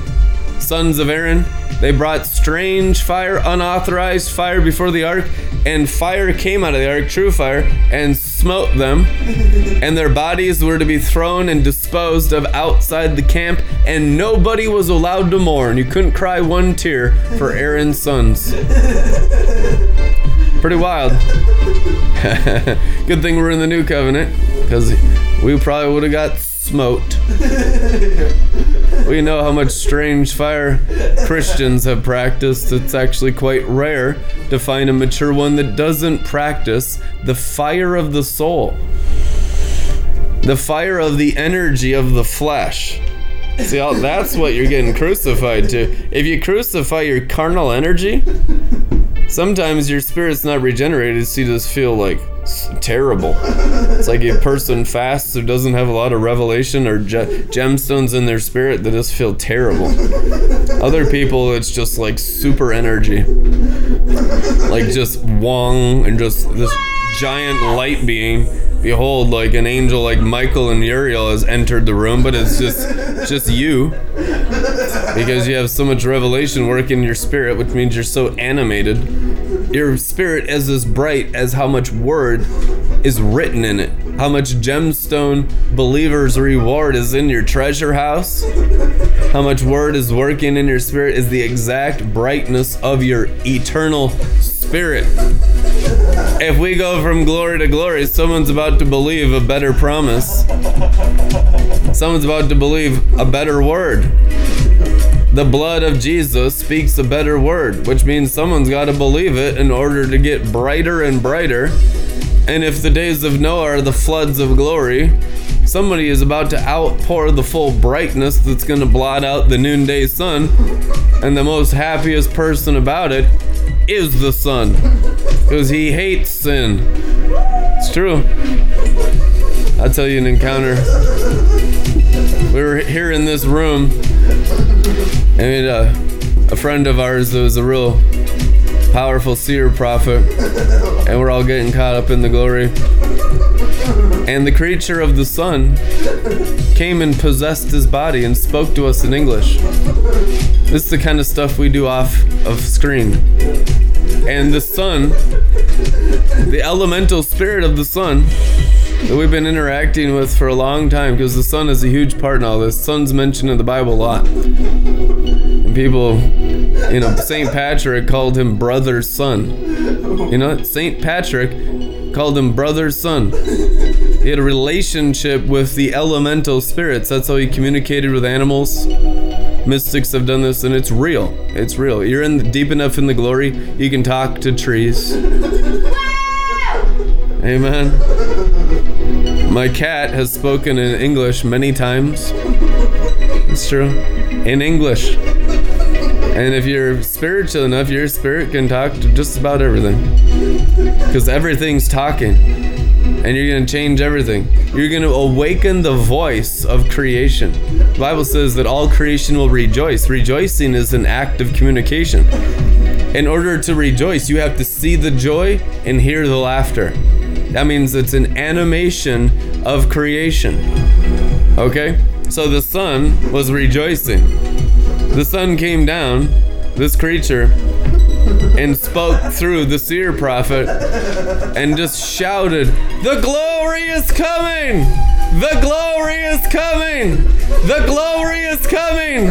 sons of Aaron, they brought strange fire, unauthorized fire before the ark, and fire came out of the ark, true fire, and smote them. And their bodies were to be thrown and disposed of outside the camp, and nobody was allowed to mourn. You couldn't cry one tear for Aaron's sons. Pretty wild. Good thing we're in the new covenant, because we probably would have got smote. We know how much strange fire Christians have practiced. It's actually quite rare to find a mature one that doesn't practice the fire of the soul, the fire of the energy of the flesh. See, that's what you're getting crucified to. If you crucify your carnal energy, sometimes your spirit's not regenerated, so you just feel like terrible. It's like a person fasts who doesn't have a lot of revelation or ge- gemstones in their spirit that just feel terrible. Other people, it's just like super energy, like just Wong and just this giant light being. Behold, like an angel like Michael and Uriel has entered the room, but it's just just you because you have so much revelation working in your spirit, which means you're so animated your spirit is as bright as how much word is written in it. How much gemstone believer's reward is in your treasure house. How much word is working in your spirit is the exact brightness of your eternal spirit. If we go from glory to glory, someone's about to believe a better promise. Someone's about to believe a better word the blood of Jesus speaks a better word, which means someone's got to believe it in order to get brighter and brighter. And if the days of Noah are the floods of glory, somebody is about to outpour the full brightness that's going to blot out the noonday sun. And the most happiest person about it is the sun, because he hates sin. It's true. I'll tell you an encounter. We were here in this room and uh, a friend of ours who was a real powerful seer prophet, and we're all getting caught up in the glory. And the creature of the sun came and possessed his body and spoke to us in English. This is the kind of stuff we do off of screen. And the sun, the elemental spirit of the sun, that we've been interacting with for a long time because the sun is a huge part in all this. Sun's mentioned in the Bible a lot. And people, you know, St. Patrick called him brother's sun. You know, St. Patrick called him brother sun. He had a relationship with the elemental spirits. That's how he communicated with animals. Mystics have done this, and it's real. It's real. You're in deep enough in the glory, you can talk to trees. Amen. My cat has spoken in English many times. It's true. In English. And if you're spiritual enough, your spirit can talk to just about everything. Because everything's talking. And you're going to change everything. You're going to awaken the voice of creation. The Bible says that all creation will rejoice. Rejoicing is an act of communication. In order to rejoice, you have to see the joy and hear the laughter. That means it's an animation of creation. Okay? So the sun was rejoicing. The sun came down, this creature, and spoke through the seer prophet and just shouted, The glory is coming! The glory is coming! The glory is coming!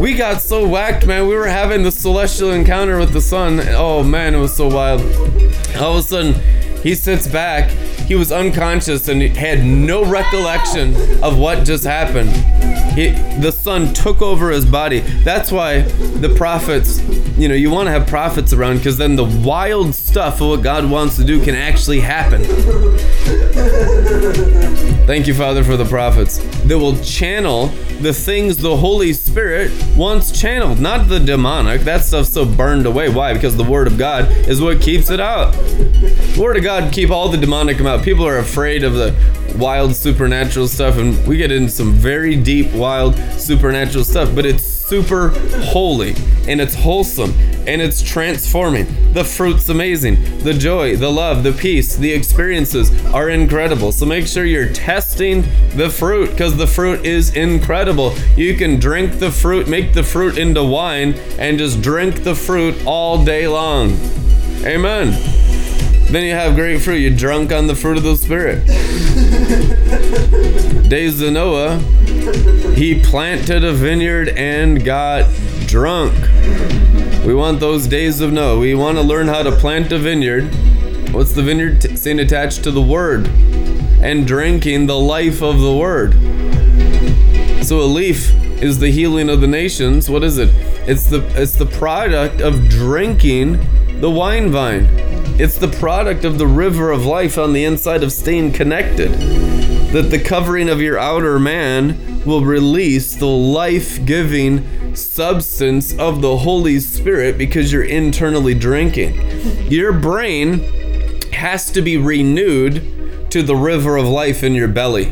We got so whacked, man. We were having the celestial encounter with the sun. Oh man, it was so wild. All of a sudden, he sits back. He was unconscious and had no recollection of what just happened. He, the sun took over his body. That's why the prophets, you know, you want to have prophets around because then the wild stuff of what God wants to do can actually happen. Thank you, Father, for the prophets that will channel the things the Holy Spirit wants channeled, not the demonic. That stuff's so burned away. Why? Because the Word of God is what keeps it out. The Word of God keep all the demonic out. People are afraid of the wild supernatural stuff, and we get into some very deep, wild supernatural stuff, but it's super holy and it's wholesome and it's transforming. The fruit's amazing. The joy, the love, the peace, the experiences are incredible. So make sure you're testing the fruit because the fruit is incredible. You can drink the fruit, make the fruit into wine, and just drink the fruit all day long. Amen. Then you have grapefruit. You're drunk on the fruit of the Spirit. Days of Noah, he planted a vineyard and got drunk. We want those days of Noah. We want to learn how to plant a vineyard. What's the vineyard t- saying attached to the Word? And drinking the life of the Word. So a leaf is the healing of the nations. What is it? It's the it's the product of drinking the wine vine. It's the product of the river of life on the inside of staying connected. That the covering of your outer man will release the life-giving substance of the Holy Spirit because you're internally drinking. Your brain has to be renewed to the river of life in your belly.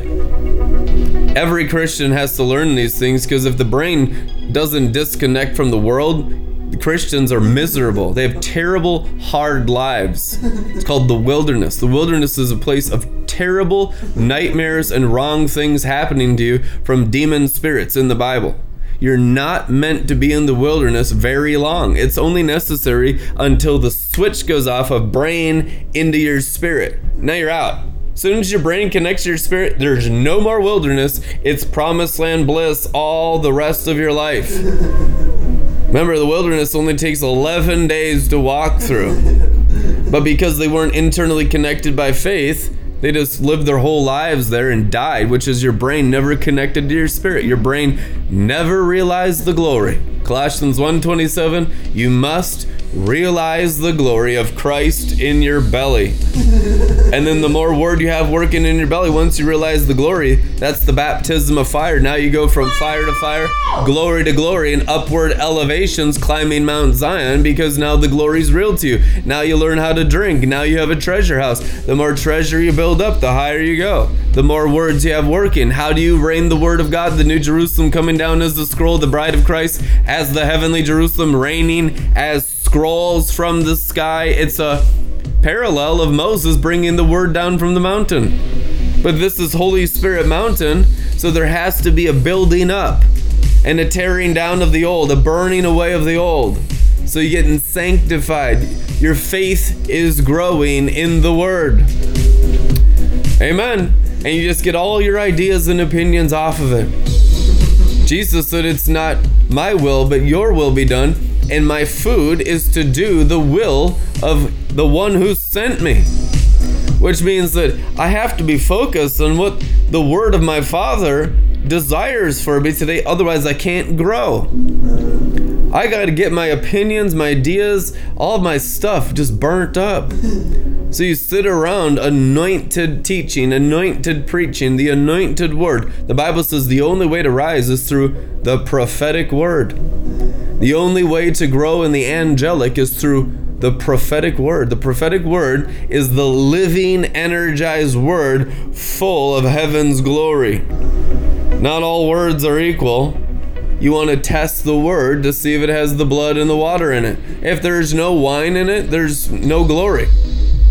Every Christian has to learn these things because if the brain doesn't disconnect from the world, Christians are miserable. They have terrible, hard lives. It's called the wilderness. The wilderness is a place of terrible nightmares and wrong things happening to you from demon spirits in the Bible. You're not meant to be in the wilderness very long. It's only necessary until the switch goes off of brain into your spirit. Now you're out. As soon as your brain connects to your spirit, there's no more wilderness. It's promised land bliss all the rest of your life. Remember, the wilderness only takes 11 days to walk through. But because they weren't internally connected by faith, they just lived their whole lives there and died, which is your brain never connected to your spirit. Your brain never realized the glory. Colossians 1:27, you must realize the glory of Christ in your belly. and then the more word you have working in your belly, once you realize the glory, that's the baptism of fire. Now you go from fire to fire, glory to glory, and upward elevations climbing Mount Zion because now the glory's real to you. Now you learn how to drink. Now you have a treasure house. The more treasure you build up, the higher you go. The more words you have working. How do you reign the word of God? The New Jerusalem coming down as the scroll, the bride of Christ, as the heavenly Jerusalem reigning as scrolls from the sky. It's a parallel of Moses bringing the word down from the mountain. But this is Holy Spirit Mountain, so there has to be a building up and a tearing down of the old, a burning away of the old. So you're getting sanctified. Your faith is growing in the word. Amen. And you just get all your ideas and opinions off of it. Jesus said, It's not my will, but your will be done. And my food is to do the will of the one who sent me. which means that I have to be focused on what the word of my Father desires for me today, otherwise, I can't grow. I got to get my opinions, my ideas, all my stuff just burnt up. So you sit around anointed teaching, anointed preaching, the anointed word. The Bible says the only way to rise is through the prophetic word. The only way to grow in the angelic is through the prophetic word. The prophetic word is the living, energized word full of heaven's glory. Not all words are equal. You want to test the word to see if it has the blood and the water in it. If there's no wine in it, there's no glory.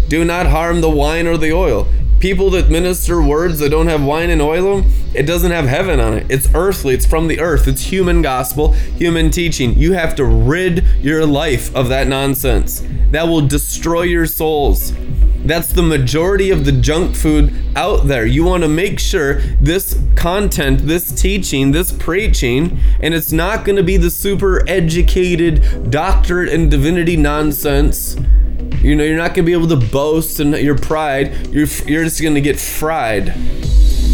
Do not harm the wine or the oil. People that minister words that don't have wine and oil, it doesn't have heaven on it. It's earthly, it's from the earth, it's human gospel, human teaching. You have to rid your life of that nonsense. That will destroy your souls. That's the majority of the junk food out there. You want to make sure this content, this teaching, this preaching, and it's not going to be the super educated doctorate in divinity nonsense you know, you're not to be able to boast and your pride. You're, you're just to get fried.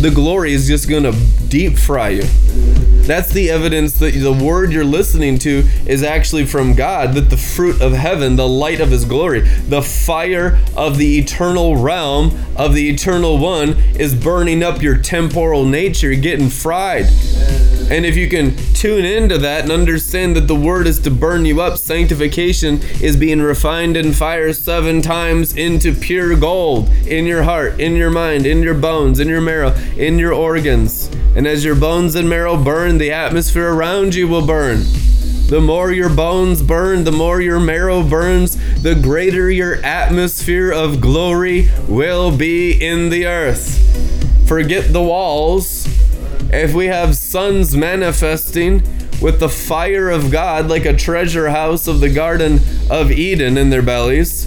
The glory is just to deep fry you. That's the evidence that the word you're listening to is actually from God, that the fruit of heaven, the light of his glory, the fire of the eternal realm of the eternal one is burning up your temporal nature, getting fried. And if you can tune into that and understand that the word is to burn you up, sanctification is being refined in fire seven times into pure gold in your heart, in your mind, in your bones, in your marrow, in your organs. And as your bones and marrow burn, the atmosphere around you will burn. The more your bones burn, the more your marrow burns, the greater your atmosphere of glory will be in the earth. Forget the walls if we have sons manifesting with the fire of God like a treasure house of the Garden of Eden in their bellies,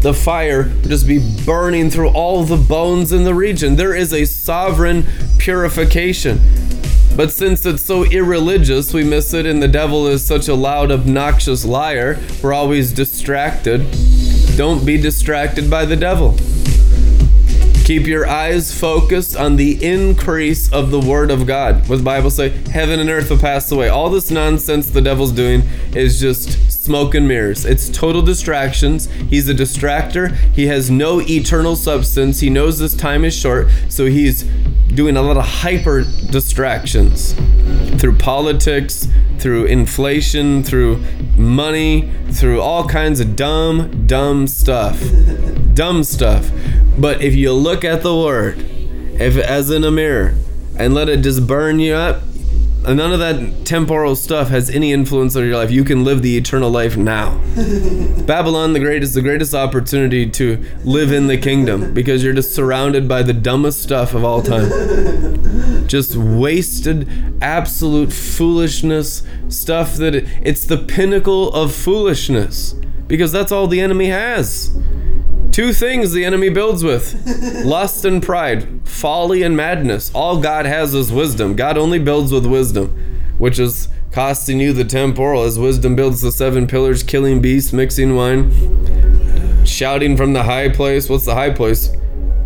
the fire just be burning through all the bones in the region. There is a sovereign purification. But since it's so irreligious, we miss it, and the devil is such a loud, obnoxious liar, we're always distracted. Don't be distracted by the devil. Keep your eyes focused on the increase of the Word of God. What the Bible say? Heaven and earth will pass away. All this nonsense the devil's doing is just smoke and mirrors. It's total distractions. He's a distractor. He has no eternal substance. He knows this time is short, so he's doing a lot of hyper distractions through politics, through inflation, through money, through all kinds of dumb, dumb stuff. dumb stuff. But if you look at the word, if as in a mirror, and let it just burn you up, none of that temporal stuff has any influence on your life. You can live the eternal life now. Babylon the Great is the greatest opportunity to live in the kingdom because you're just surrounded by the dumbest stuff of all time. just wasted, absolute foolishness, stuff that it, it's the pinnacle of foolishness because that's all the enemy has. Two things the enemy builds with lust and pride, folly and madness. All God has is wisdom. God only builds with wisdom, which is costing you the temporal as wisdom builds the seven pillars, killing beasts, mixing wine, shouting from the high place. What's the high place?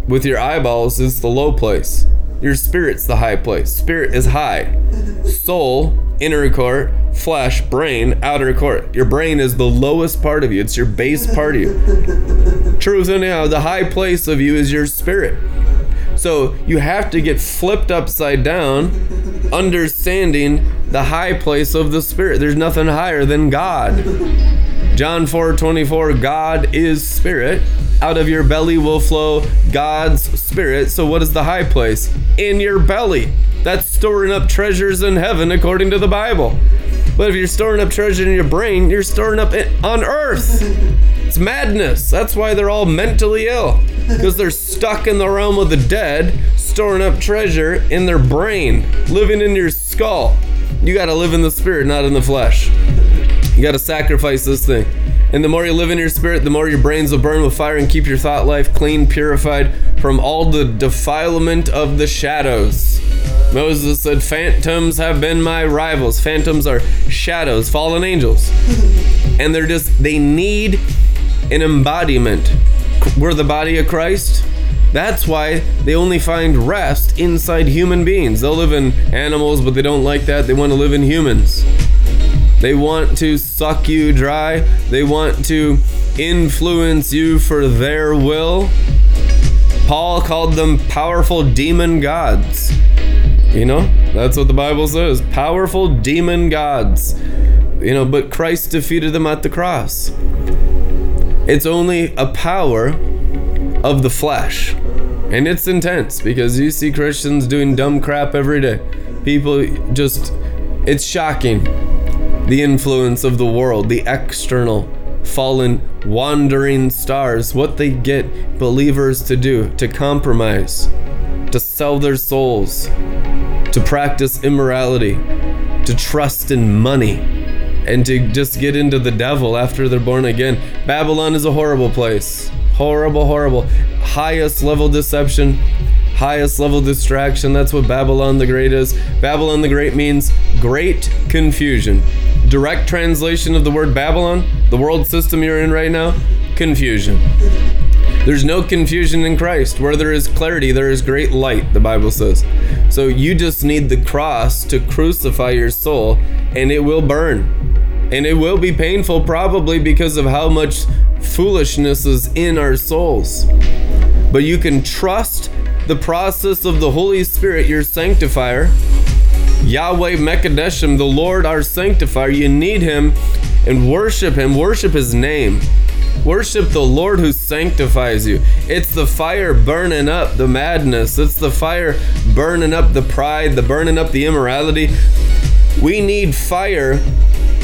With your eyeballs is the low place. Your spirit's the high place. Spirit is high. Soul, inner court, flesh, brain, outer court. Your brain is the lowest part of you, it's your base part of you. Truth, anyhow, the high place of you is your spirit. So you have to get flipped upside down, understanding the high place of the spirit. There's nothing higher than God. John 4 24, God is spirit. Out of your belly will flow God's spirit. So, what is the high place? In your belly. That's storing up treasures in heaven according to the Bible. But if you're storing up treasure in your brain, you're storing up it on earth. It's madness. That's why they're all mentally ill. Because they're stuck in the realm of the dead, storing up treasure in their brain, living in your skull. You got to live in the spirit, not in the flesh. You got to sacrifice this thing. And the more you live in your spirit, the more your brains will burn with fire and keep your thought life clean, purified from all the defilement of the shadows. Moses said, Phantoms have been my rivals. Phantoms are shadows, fallen angels. And they're just, they need an embodiment. we're the body of Christ. That's why they only find rest inside human beings. They'll live in animals, but they don't like that. They want to live in humans. They want to suck you dry. They want to influence you for their will. Paul called them powerful demon gods. You know, that's what the Bible says powerful demon gods. You know, but Christ defeated them at the cross. It's only a power of the flesh. And it's intense because you see Christians doing dumb crap every day. People just, it's shocking the influence of the world, the external, fallen, wandering stars, what they get believers to do, to compromise, to sell their souls, to practice immorality, to trust in money, and to just get into the devil after they're born again. Babylon is a horrible place. Horrible, horrible. Highest level deception, highest level distraction. That's what Babylon the Great is. Babylon the Great means great confusion. Direct translation of the word Babylon, the world system you're in right now, confusion. There's no confusion in Christ. Where there is clarity, there is great light, the Bible says. So you just need the cross to crucify your soul, and it will burn. And it will be painful, probably because of how much foolishness is in our souls. But you can trust the process of the Holy Spirit, your sanctifier, Yahweh Mekadeshim, the Lord our sanctifier. You need him and worship him, worship his name. Worship the Lord who sanctifies you. It's the fire burning up the madness. It's the fire burning up the pride, the burning up the immorality. We need fire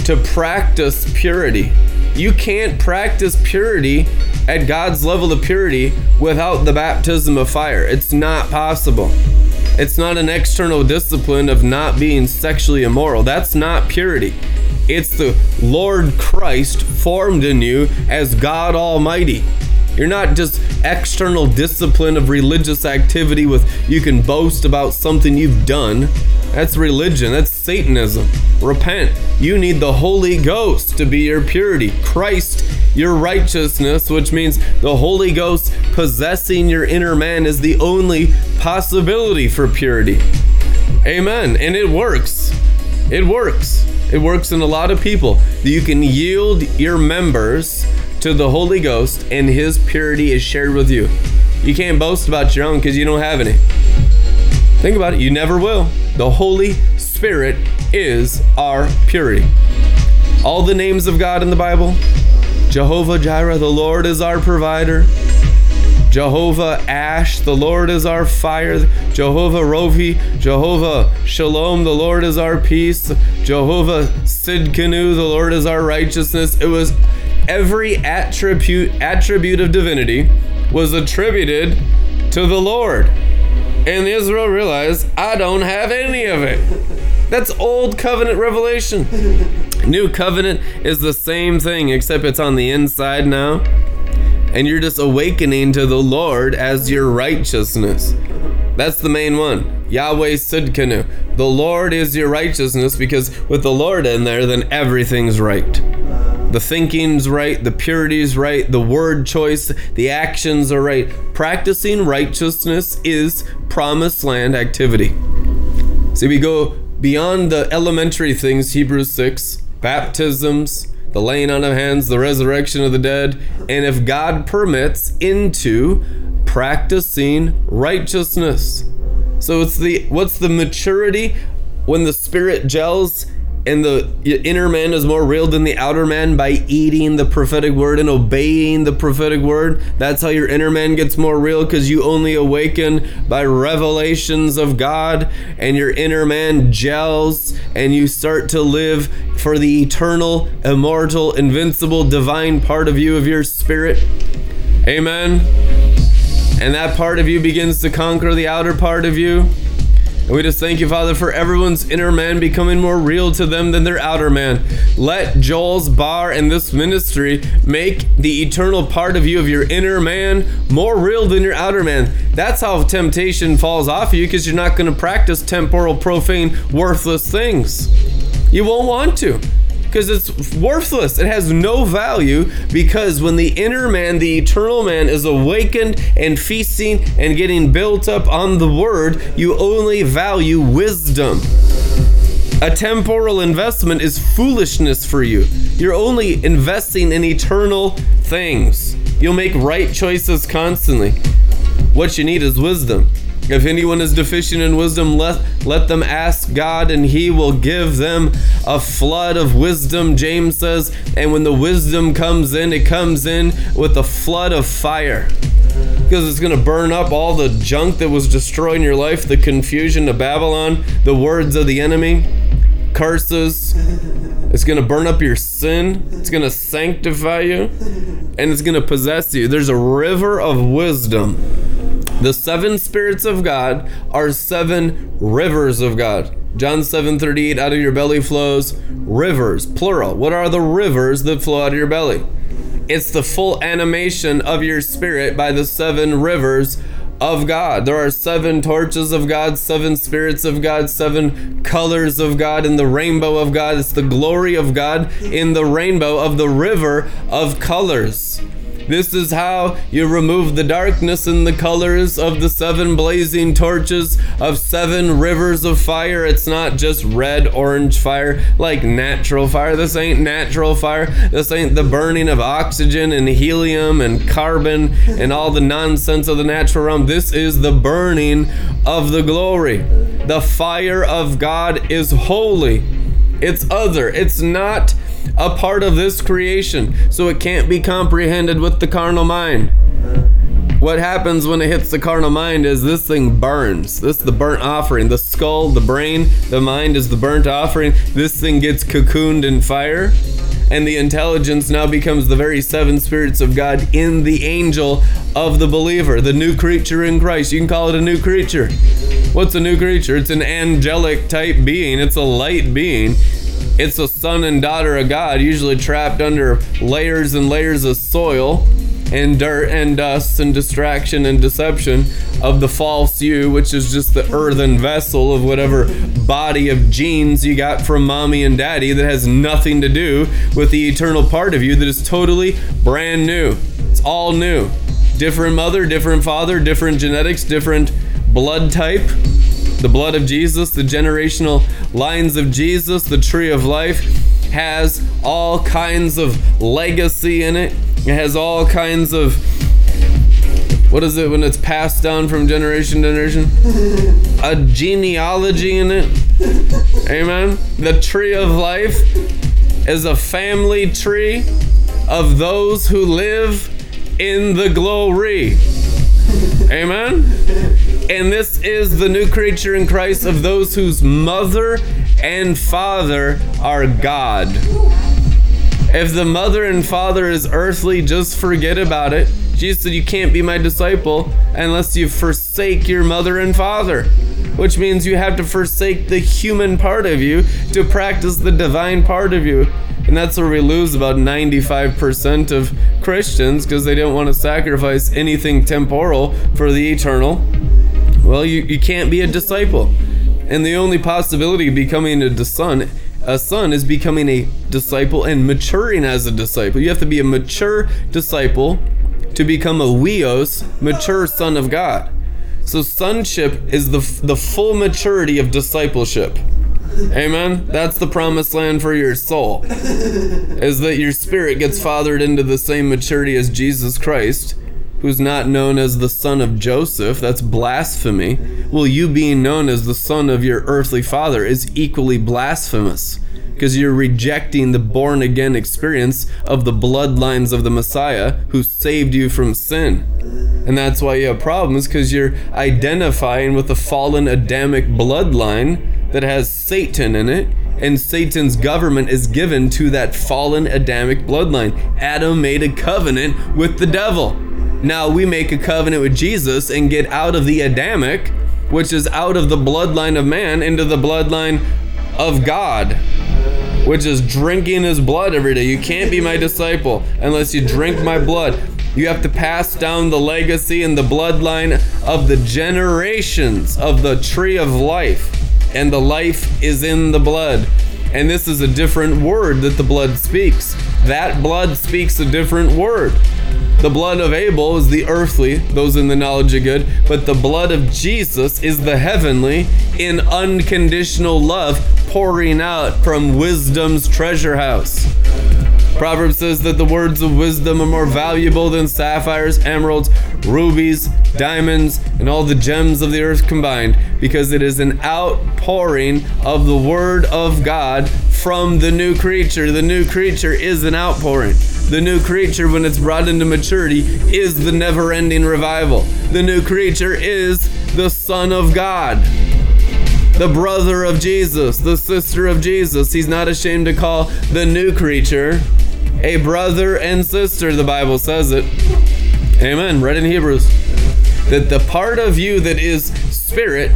to practice purity. You can't practice purity at God's level of purity without the baptism of fire. It's not possible. It's not an external discipline of not being sexually immoral. That's not purity. It's the Lord Christ formed in you as God Almighty. You're not just external discipline of religious activity with you can boast about something you've done. That's religion. That's Satanism. Repent. You need the Holy Ghost to be your purity. Christ, your righteousness, which means the Holy Ghost possessing your inner man is the only possibility for purity. Amen. And it works. It works. It works in a lot of people. You can yield your members to the Holy Ghost and his purity is shared with you. You can't boast about your own because you don't have any. Think about it. You never will. The Holy Spirit is our purity. All the names of God in the Bible Jehovah Jireh, the Lord is our provider. Jehovah Ash, the Lord is our fire. Jehovah Rohi, Jehovah Shalom, the Lord is our peace. Jehovah Sidkenu, the Lord is our righteousness. It was every attribute attribute of divinity was attributed to the Lord. And Israel realized, I don't have any of it. That's old covenant revelation. New covenant is the same thing, except it's on the inside now. And you're just awakening to the Lord as your righteousness. That's the main one. Yahweh Sidkenu. The Lord is your righteousness because with the Lord in there, then everything's right. The thinking's right, the purity's right, the word choice, the actions are right. Practicing righteousness is promised land activity. See, we go beyond the elementary things, Hebrews 6, baptisms, the laying on of hands, the resurrection of the dead, and if God permits, into practicing righteousness. So it's the what's the maturity when the spirit gels and the inner man is more real than the outer man by eating the prophetic word and obeying the prophetic word. That's how your inner man gets more real because you only awaken by revelations of God, and your inner man gels, and you start to live for the eternal, immortal, invincible, divine part of you, of your spirit. Amen. And that part of you begins to conquer the outer part of you. And we just thank you, Father, for everyone's inner man becoming more real to them than their outer man. Let Joel's bar and this ministry make the eternal part of you, of your inner man, more real than your outer man. That's how temptation falls off you because you're not going to practice temporal, profane, worthless things. You won't want to. Because it's worthless. It has no value because when the inner man, the eternal man, is awakened and feasting and getting built up on the word, you only value wisdom. A temporal investment is foolishness for you. You're only investing in eternal things. You'll make right choices constantly. What you need is wisdom. If anyone is deficient in wisdom, let, let them ask God, and He will give them a flood of wisdom, James says. And when the wisdom comes in, it comes in with a flood of fire. Because it's going to burn up all the junk that was destroying your life, the confusion of Babylon, the words of the enemy, curses. It's going to burn up your sin. It's going to sanctify you. And it's going to possess you. There's a river of wisdom the seven spirits of God are seven rivers of God. John 7:38 out of your belly flows rivers, plural. What are the rivers that flow out of your belly? It's the full animation of your spirit by the seven rivers of God. There are seven torches of God, seven spirits of God, seven colors of God in the rainbow of God. It's the glory of God in the rainbow of the river of colors. This is how you remove the darkness and the colors of the seven blazing torches of seven rivers of fire. It's not just red, orange fire like natural fire. This ain't natural fire. This ain't the burning of oxygen and helium and carbon and all the nonsense of the natural realm. This is the burning of the glory. The fire of God is holy. It's other. It's not a part of this creation, so it can't be comprehended with the carnal mind. What happens when it hits the carnal mind is this thing burns. This is the burnt offering. The skull, the brain, the mind is the burnt offering. This thing gets cocooned in fire, and the intelligence now becomes the very seven spirits of God in the angel of the believer, the new creature in Christ. You can call it a new creature. What's a new creature? It's an angelic type being, it's a light being it's a son and daughter of God, usually trapped under layers and layers of soil and dirt and dust and distraction and deception of the false you, which is just the earthen vessel of whatever body of genes you got from mommy and daddy that has nothing to do with the eternal part of you that is totally brand new. It's all new. Different mother, different father, different genetics, different blood type the blood of Jesus, the generational lines of Jesus, the tree of life has all kinds of legacy in it. It has all kinds of what is it when it's passed down from generation to generation? A genealogy in it. Amen. The tree of life is a family tree of those who live in the glory. Amen. And this is the new creature in Christ of those whose mother and father are God. If the mother and father is earthly, just forget about it. Jesus said, You can't be my disciple unless you forsake your mother and father, which means you have to forsake the human part of you to practice the divine part of you. And that's where we lose about 95% of Christians because they don't want to sacrifice anything temporal for the eternal. Well, you, you can't be a disciple. And the only possibility of becoming a son a son is becoming a disciple and maturing as a disciple. You have to be a mature disciple to become a huios, mature son of God. So sonship is the the full maturity of discipleship. Amen. That's the promised land for your soul. Is that your spirit gets fathered into the same maturity as Jesus Christ, who's not known as the son of Joseph. That's blasphemy. Well, you being known as the son of your earthly father is equally blasphemous because you're rejecting the born again experience of the bloodlines of the Messiah who saved you from sin. And that's why you have problems because you're identifying with the fallen Adamic bloodline that has Satan in it, and Satan's government is given to that fallen Adamic bloodline. Adam made a covenant with the devil. Now we make a covenant with Jesus and get out of the Adamic, which is out of the bloodline of man, into the bloodline of God, which is drinking his blood every day. You can't be my disciple unless you drink my blood. You have to pass down the legacy and the bloodline of the generations of the tree of life and the life is in the blood. And this is a different word that the blood speaks. That blood speaks a different word. The blood of Abel is the earthly, those in the knowledge of good, but the blood of Jesus is the heavenly in unconditional love pouring out from wisdom's treasure house. Proverbs says that the words of wisdom are more valuable than sapphires, emeralds, rubies, diamonds, and all the gems of the earth combined, because it is an outpouring of the word of God from the new creature. The new creature is an outpouring. The new creature, when it's brought into maturity, is the never ending revival. The new creature is the Son of God the brother of Jesus, the sister of Jesus. He's not ashamed to call the new creature a brother and sister, the Bible says it. Amen. Read in Hebrews. That the part of you that is spirit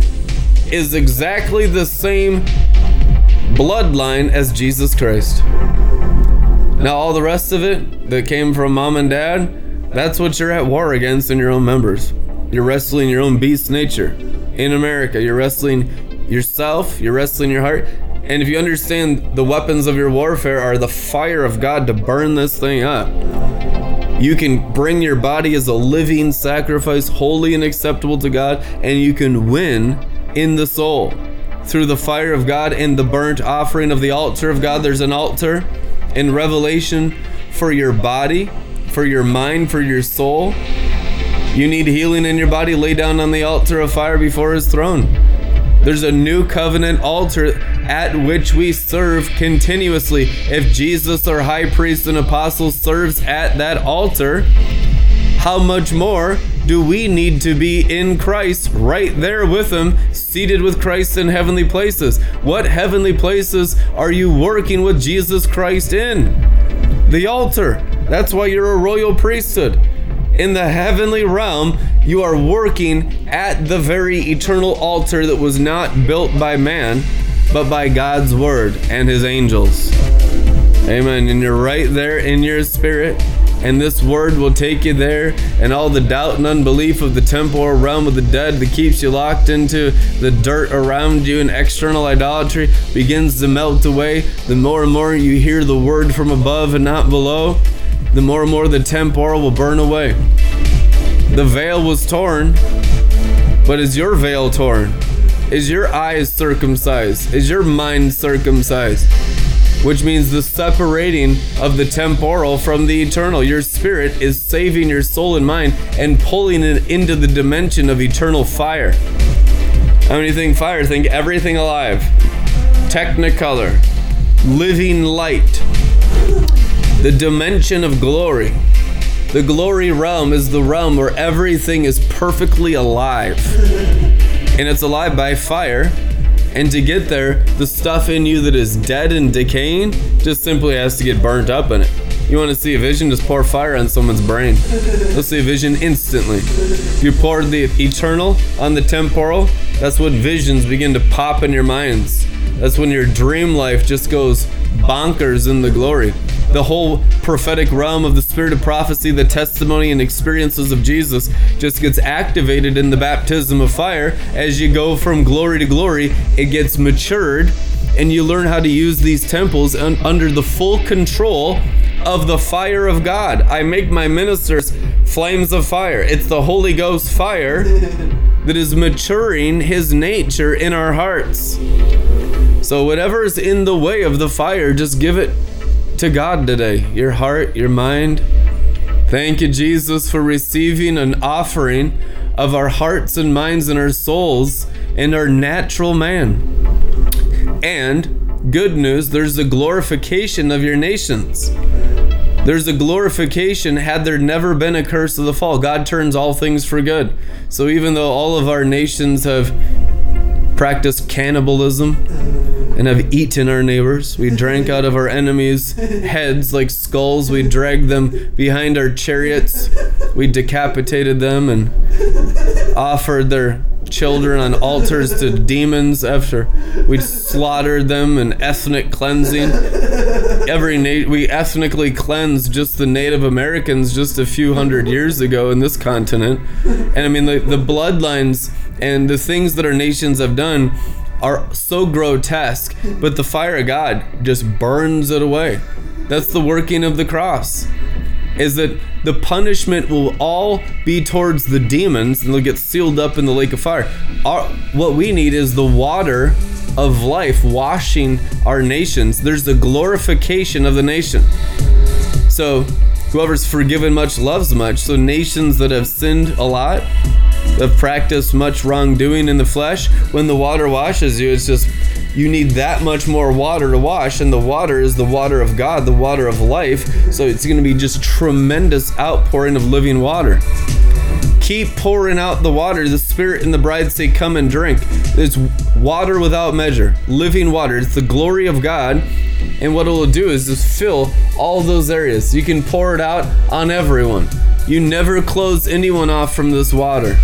is exactly the same bloodline as Jesus Christ. Now, all the rest of it that came from mom and dad, that's what you're at war against in your own members. You're wrestling your own beast nature. In America, you're wrestling yourself, you're wrestling your heart, and if you understand the weapons of your warfare are the fire of God to burn this thing up, you can bring your body as a living sacrifice, holy and acceptable to God, and you can win in the soul through the fire of God and the burnt offering of the altar of God. There's an altar in Revelation for your body, for your mind, for your soul. You need healing in your body, lay down on the altar of fire before his throne. There's a new covenant altar at which we serve continuously. If Jesus, our high priest and apostle, serves at that altar, how much more do we need to be in Christ right there with Him, seated with Christ in heavenly places? What heavenly places are you working with Jesus Christ in? The altar. That's why you're a royal priesthood in the heavenly realm, you are working at the very eternal altar that was not built by man, but by God's word and his angels. Amen. And you're right there in your spirit. And this word will take you there, and all the doubt and unbelief of the temporal realm of the dead that keeps you locked into the dirt around you and external idolatry begins to melt away. The more and more you hear the word from above and not below, the more and more the temporal will burn away. The veil was torn, but is your veil torn? Is your eyes circumcised? Is your mind circumcised? Which means the separating of the temporal from the eternal. Your spirit is saving your soul and mind and pulling it into the dimension of eternal fire. How many think fire? Think everything alive. Technicolor. Living light the dimension of glory. The glory realm is the realm where everything is perfectly alive. And it's alive by fire. And to get there, the stuff in you that is dead and decaying just simply has to get burnt up in it. You want to see a vision? Just pour fire on someone's brain. They'll see a vision instantly. You pour the eternal on the temporal, that's when visions begin to pop in your minds. That's when your dream life just goes bonkers in the glory the whole prophetic realm of the spirit of prophecy, the testimony and experiences of Jesus just gets activated in the baptism of fire. As you go from glory to glory, it gets matured and you learn how to use these temples un- under the full control of the fire of God. I make my ministers flames of fire. It's the Holy Ghost fire that is maturing his nature in our hearts. So, whatever is in the way of the fire, just give it to God today, your heart, your mind. Thank you, Jesus, for receiving an offering of our hearts and minds and our souls and our natural man. And good news, there's a glorification of your nations. There's a glorification had there never been a curse of the fall. God turns all things for good. So even though all of our nations have practiced cannibalism, and have eaten our neighbors. We drank out of our enemies' heads like skulls. We dragged them behind our chariots. We decapitated them and offered their children on altars to demons after we slaughtered them in ethnic cleansing. Every na- we ethnically cleansed just the Native Americans just a few hundred years ago in this continent. And I mean the, the bloodlines and the things that our nations have done are so grotesque, but the fire of God just burns it away. That's the working of the cross. Is that the punishment will all be towards the demons and they'll get sealed up in the lake of fire. Our, what we need is the water of life washing our nations. There's the glorification of the nation. So, whoever's forgiven much loves much. So, nations that have sinned a lot, have practiced much wrongdoing in the flesh, when the water washes you, it's just you need that much more water to wash, and the water is the water of God, the water of life. So, it's going to be just tremendous outpouring of living water keep pouring out the water. The Spirit and the bride say, Come and drink. It's water without measure, living water. It's the glory of God. And what it will do is just fill all those areas. You can pour it out on everyone. You never close anyone off from this water.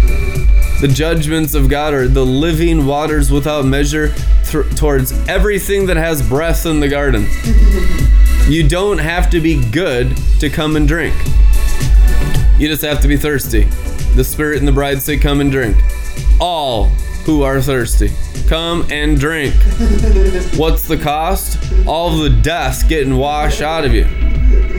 The judgments of God are the living waters without measure th- towards everything that has breath in the garden. You don't have to be good to come and drink. You just have to be thirsty. The Spirit and the bride say, Come and drink. All who are thirsty, come and drink. What's the cost? All the dust getting washed out of you.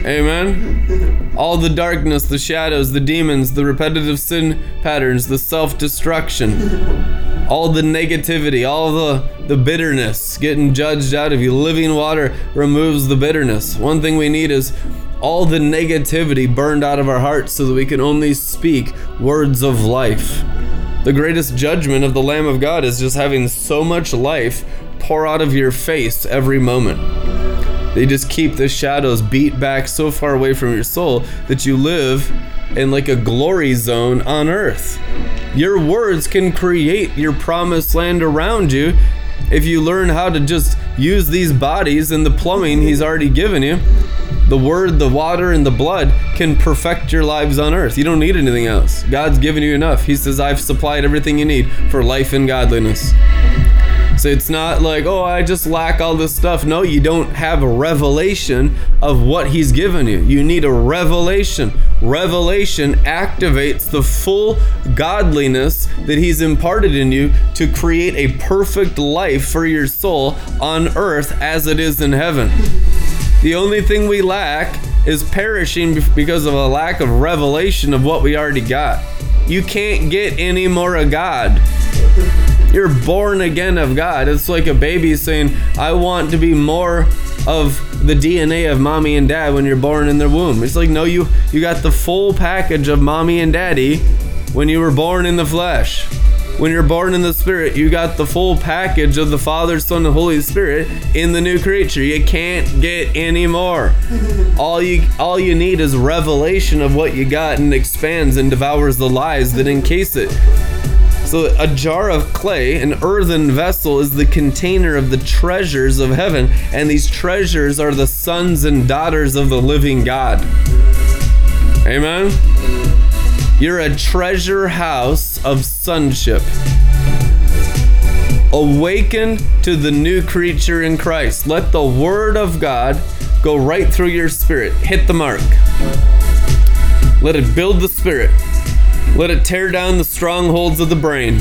Amen. All the darkness, the shadows, the demons, the repetitive sin patterns, the self destruction, all the negativity, all the, the bitterness getting judged out of you. Living water removes the bitterness. One thing we need is all the negativity burned out of our hearts so that we can only speak words of life. The greatest judgment of the Lamb of God is just having so much life pour out of your face every moment. They just keep the shadows beat back so far away from your soul that you live in like a glory zone on earth. Your words can create your promised land around you if you learn how to just use these bodies and the plumbing He's already given you the word, the water, and the blood can perfect your lives on earth. You don't need anything else. God's given you enough. He says, I've supplied everything you need for life and godliness. So it's not like, oh, I just lack all this stuff. No, you don't have a revelation of what He's given you. You need a revelation. Revelation activates the full godliness that He's imparted in you to create a perfect life for your soul on earth as it is in heaven. The only thing we lack is perishing because of a lack of revelation of what we already got. You can't get any more of God. You're born again of God. It's like a baby saying, I want to be more of the DNA of mommy and dad when you're born in their womb. It's like, no, you, you got the full package of mommy and daddy when you were born in the flesh when you're born in the Spirit, you got the full package of the Father, Son, and Holy Spirit in the new creature. You can't get any more. all you all you need is revelation of what you got and expands and devours the lies that encase it. So, a jar of clay, an earthen vessel, is the container of the treasures of heaven, and these treasures are the sons and daughters of the living God. Amen. You're a treasure house of sonship. Awaken to the new creature in Christ. Let the Word of God go right through your spirit. Hit the mark. Let it build the spirit. Let it tear down the strongholds of the brain.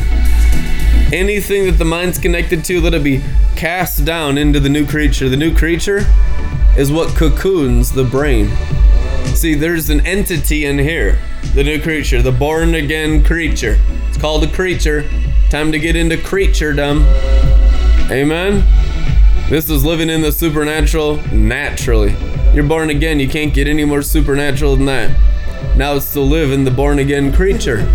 Anything that the mind's connected to, let it be cast down into the new creature. The new creature is what cocoons the brain. See, there's an entity in here the new creature, the born again creature. It's called a creature. Time to get into creaturedom. Amen. This is living in the supernatural naturally. You're born again, you can't get any more supernatural than that. Now it's to live in the born again creature.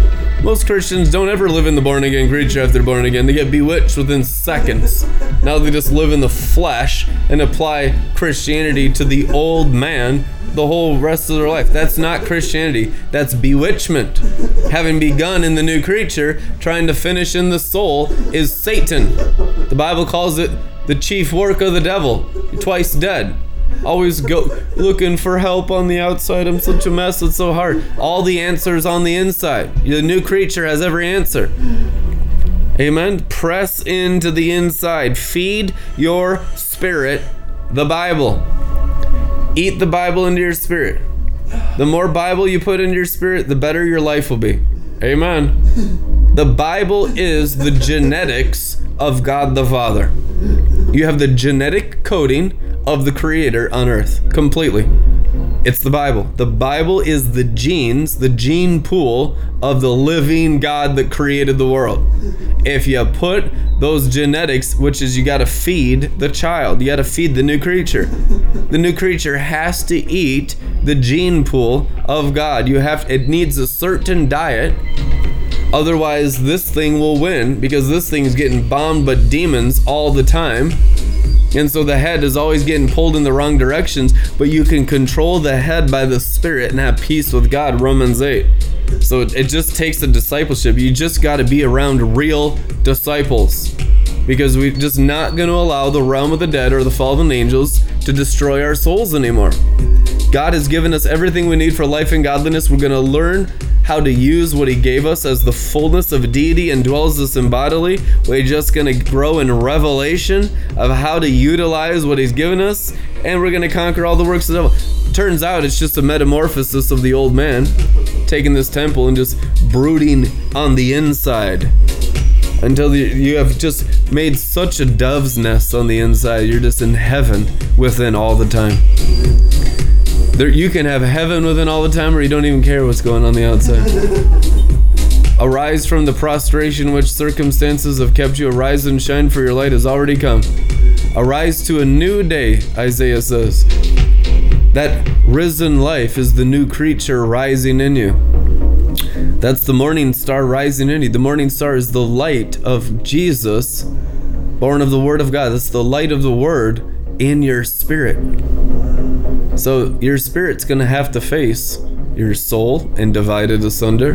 Most Christians don't ever live in the born again creature after they're born again. They get bewitched within seconds. Now they just live in the flesh and apply Christianity to the old man the whole rest of their life. That's not Christianity. That's bewitchment. Having begun in the new creature, trying to finish in the soul is Satan. The Bible calls it the chief work of the devil. Twice dead. Always go looking for help on the outside. I'm such a mess. It's so hard. All the answers on the inside. The new creature has every answer. Amen. Press into the inside. Feed your spirit the Bible. Eat the Bible into your spirit. The more Bible you put into your spirit, the better your life will be. Amen. The Bible is the genetics of God the Father. You have the genetic coding of the Creator on earth completely. It's the Bible. The Bible is the genes, the gene pool of the living God that created the world. If you put those genetics, which is you got to feed the child, you got to feed the new creature. The new creature has to eat the gene pool of God. You have it needs a certain diet. Otherwise, this thing will win because this thing is getting bombed by demons all the time and so the head is always getting pulled in the wrong directions, but you can control the head by the Spirit and have peace with God. Romans 8. So it just takes a discipleship. You just got to be around real disciples because we're just not going to allow the realm of the dead or the fallen angels to destroy our souls anymore. God has given us everything we need for life and godliness. We're going to learn how to use what he gave us as the fullness of deity and dwells us in bodily. We're just going to grow in revelation of how to utilize what he's given us, and we're going to conquer all the works of the devil. Turns out it's just a metamorphosis of the old man taking this temple and just brooding on the inside until you have just made such a dove's nest on the inside. You're just in heaven within all the time. There, you can have heaven within all the time, or you don't even care what's going on the outside. Arise from the prostration which circumstances have kept you. Arise and shine, for your light has already come. Arise to a new day, Isaiah says. That risen life is the new creature rising in you. That's the morning star rising in you. The morning star is the light of Jesus, born of the Word of God. That's the light of the Word in your spirit. So your spirit's to have to face your soul and divide it asunder.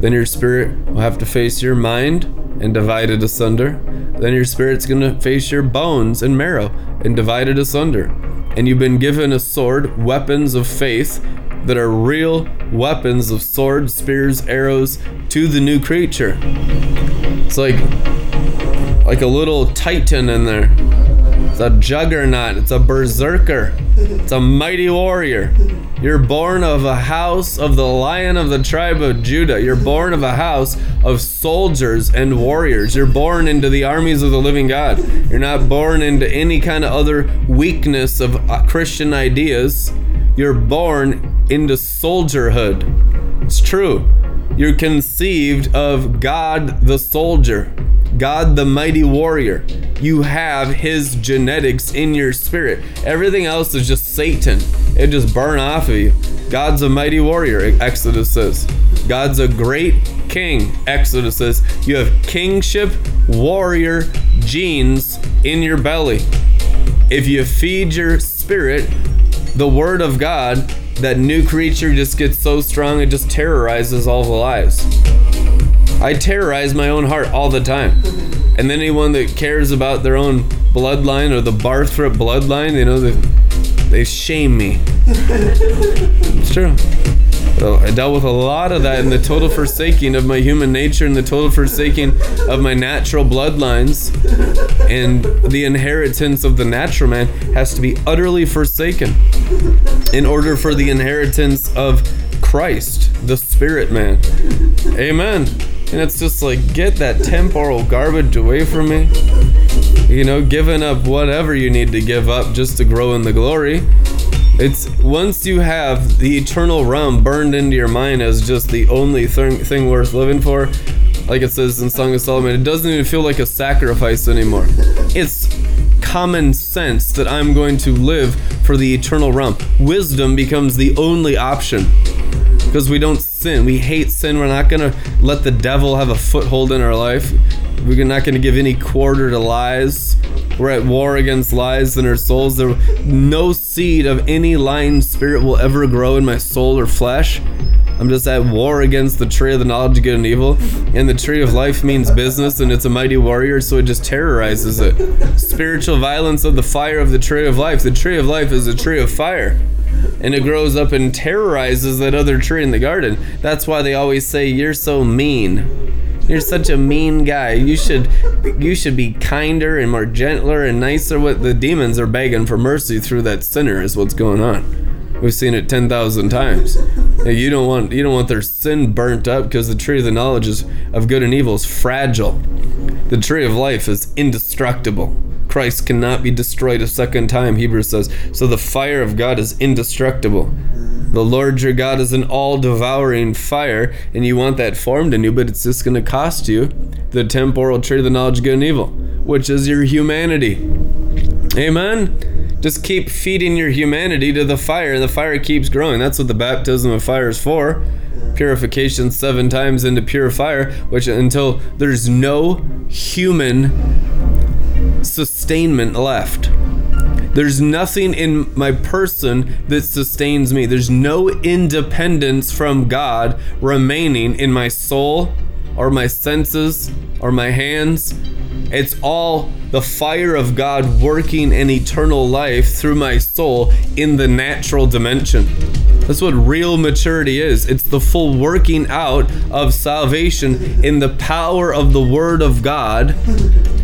Then your spirit will have to face your mind and divide it asunder. Then your spirit's to face your bones and marrow and divide it asunder. And you've been given a sword, weapons of faith that are real weapons of swords, spears, arrows to the new creature. It's like like a little titan in there. It's a juggernaut. It's a berserker. It's a mighty warrior. You're born of a house of the lion of the tribe of Judah. You're born of a house of soldiers and warriors. You're born into the armies of the living God. You're not born into any kind of other weakness of uh, Christian ideas. You're born into soldierhood. It's true. You're conceived of God the soldier. God the mighty warrior. You have his genetics in your spirit. Everything else is just Satan. It just burn off of you. God's a mighty warrior, Exodus says. God's a great king, Exodus says. You have kingship warrior genes in your belly. If you feed your spirit the word of God, that new creature just gets so strong it just terrorizes all the lives. I terrorize my own heart all the time. And then anyone that cares about their own bloodline or the Barthrop bloodline, you know, they, they shame me. it's true. So I dealt with a lot of that in the total forsaking of my human nature and the total forsaking of my natural bloodlines. And the inheritance of the natural man has to be utterly forsaken in order for the inheritance of Christ, the spirit man. Amen. And it's just like, get that temporal garbage away from me. You know, giving up whatever you need to give up just to grow in the glory. It's once you have the eternal realm burned into your mind as just the only thing, thing worth living for, like it says in Song of Solomon, it doesn't even feel like a sacrifice anymore. It's common sense that I'm going to live for the eternal realm. Wisdom becomes the only option because we don't sin. We hate sin. We're not going to let the devil have a foothold in our life. We're not going to give any quarter to lies. We're at war against lies in our souls. There, no seed of any lying spirit will ever grow in my soul or flesh. I'm just at war against the tree of the knowledge of good and evil. And the tree of life means business and it's a mighty warrior, so it just terrorizes it. Spiritual violence of the fire of the tree of life. The tree of life is a tree of fire and it grows up and terrorizes that other tree in the garden. That's why they always say you're so mean. You're such a mean guy. You should you should be kinder and more gentler and nicer. What the demons are begging for mercy through that sinner is what's going on. We've seen it ten thousand times. You don't want you don't want their sin burnt up because the tree of the knowledge is, of good and evil is fragile. The tree of life is indestructible. Christ cannot be destroyed a second time, Hebrews says. So the fire of God is indestructible. The Lord your God is an all devouring fire, and you want that formed in you, but it's just going to cost you the temporal tree of the knowledge of good and evil, which is your humanity. Amen? Just keep feeding your humanity to the fire, and the fire keeps growing. That's what the baptism of fire is for. Purification seven times into pure fire, which until there's no human sustainment left. There's nothing in my person that sustains me. There's no independence from God remaining in my soul or my senses or my hands. It's all the fire of God working an eternal life through my soul in the natural dimension. That's what real maturity is. It's the full working out of salvation in the power of the Word of God,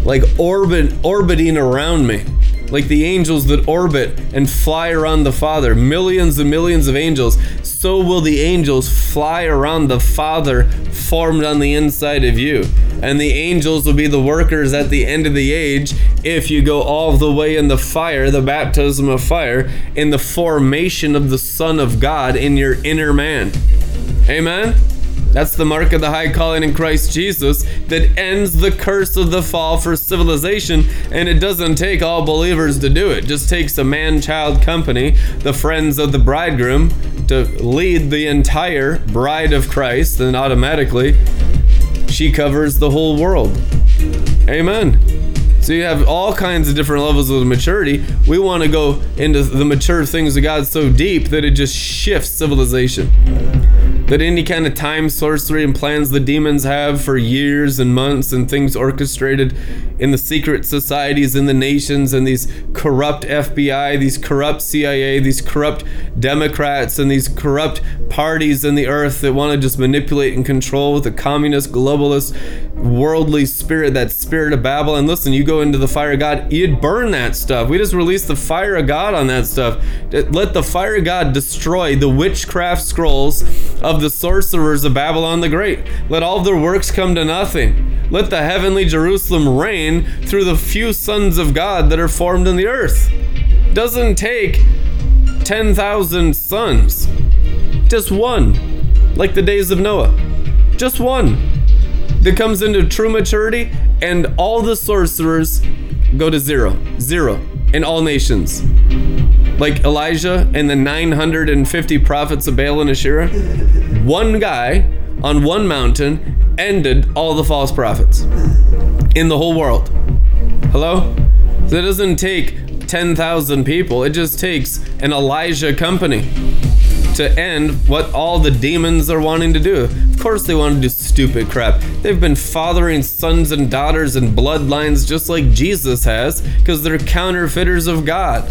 like orbit, orbiting around me like the angels that orbit and fly around the Father, millions and millions of angels, so will the angels fly around the Father formed on the inside of you. And the angels will be the workers at the end of the age if you go all the way in the fire, the baptism of fire, in the formation of the Son of God in your inner man. Amen? That's the mark of the high calling in Christ Jesus that ends the curse of the fall for civilization, and it doesn't take all believers to do it. it just takes a man child company, the friends of the bridegroom, to lead the entire bride of Christ, and automatically she covers the whole world. Amen. So you have all kinds of different levels of maturity. We want to go into the mature things of God so deep that it just shifts civilization that any kind of time sorcery and plans the demons have for years and months and things orchestrated in the secret societies in the nations and these corrupt FBI, these corrupt CIA, these corrupt Democrats and these corrupt parties in the earth that want to just manipulate and control with the communist, globalist, worldly spirit, that spirit of Babel. And listen, you go into the fire of God, you'd burn that stuff. We just release the fire of God on that stuff. Let the fire of God destroy the witchcraft scrolls of the sorcerers of Babylon the Great. Let all their works come to nothing. Let the heavenly Jerusalem reign through the few sons of God that are formed in the earth. Doesn't take 10,000 sons, just one, like the days of Noah. Just one that comes into true maturity, and all the sorcerers go to zero, zero in all nations. Like Elijah and the 950 prophets of Baal and Asherah, one guy on one mountain ended all the false prophets in the whole world. Hello? So it doesn't take 10,000 people, it just takes an Elijah company to end what all the demons are wanting to do. Of course, they want to do stupid crap. They've been fathering sons and daughters and bloodlines just like Jesus has because they're counterfeiters of God.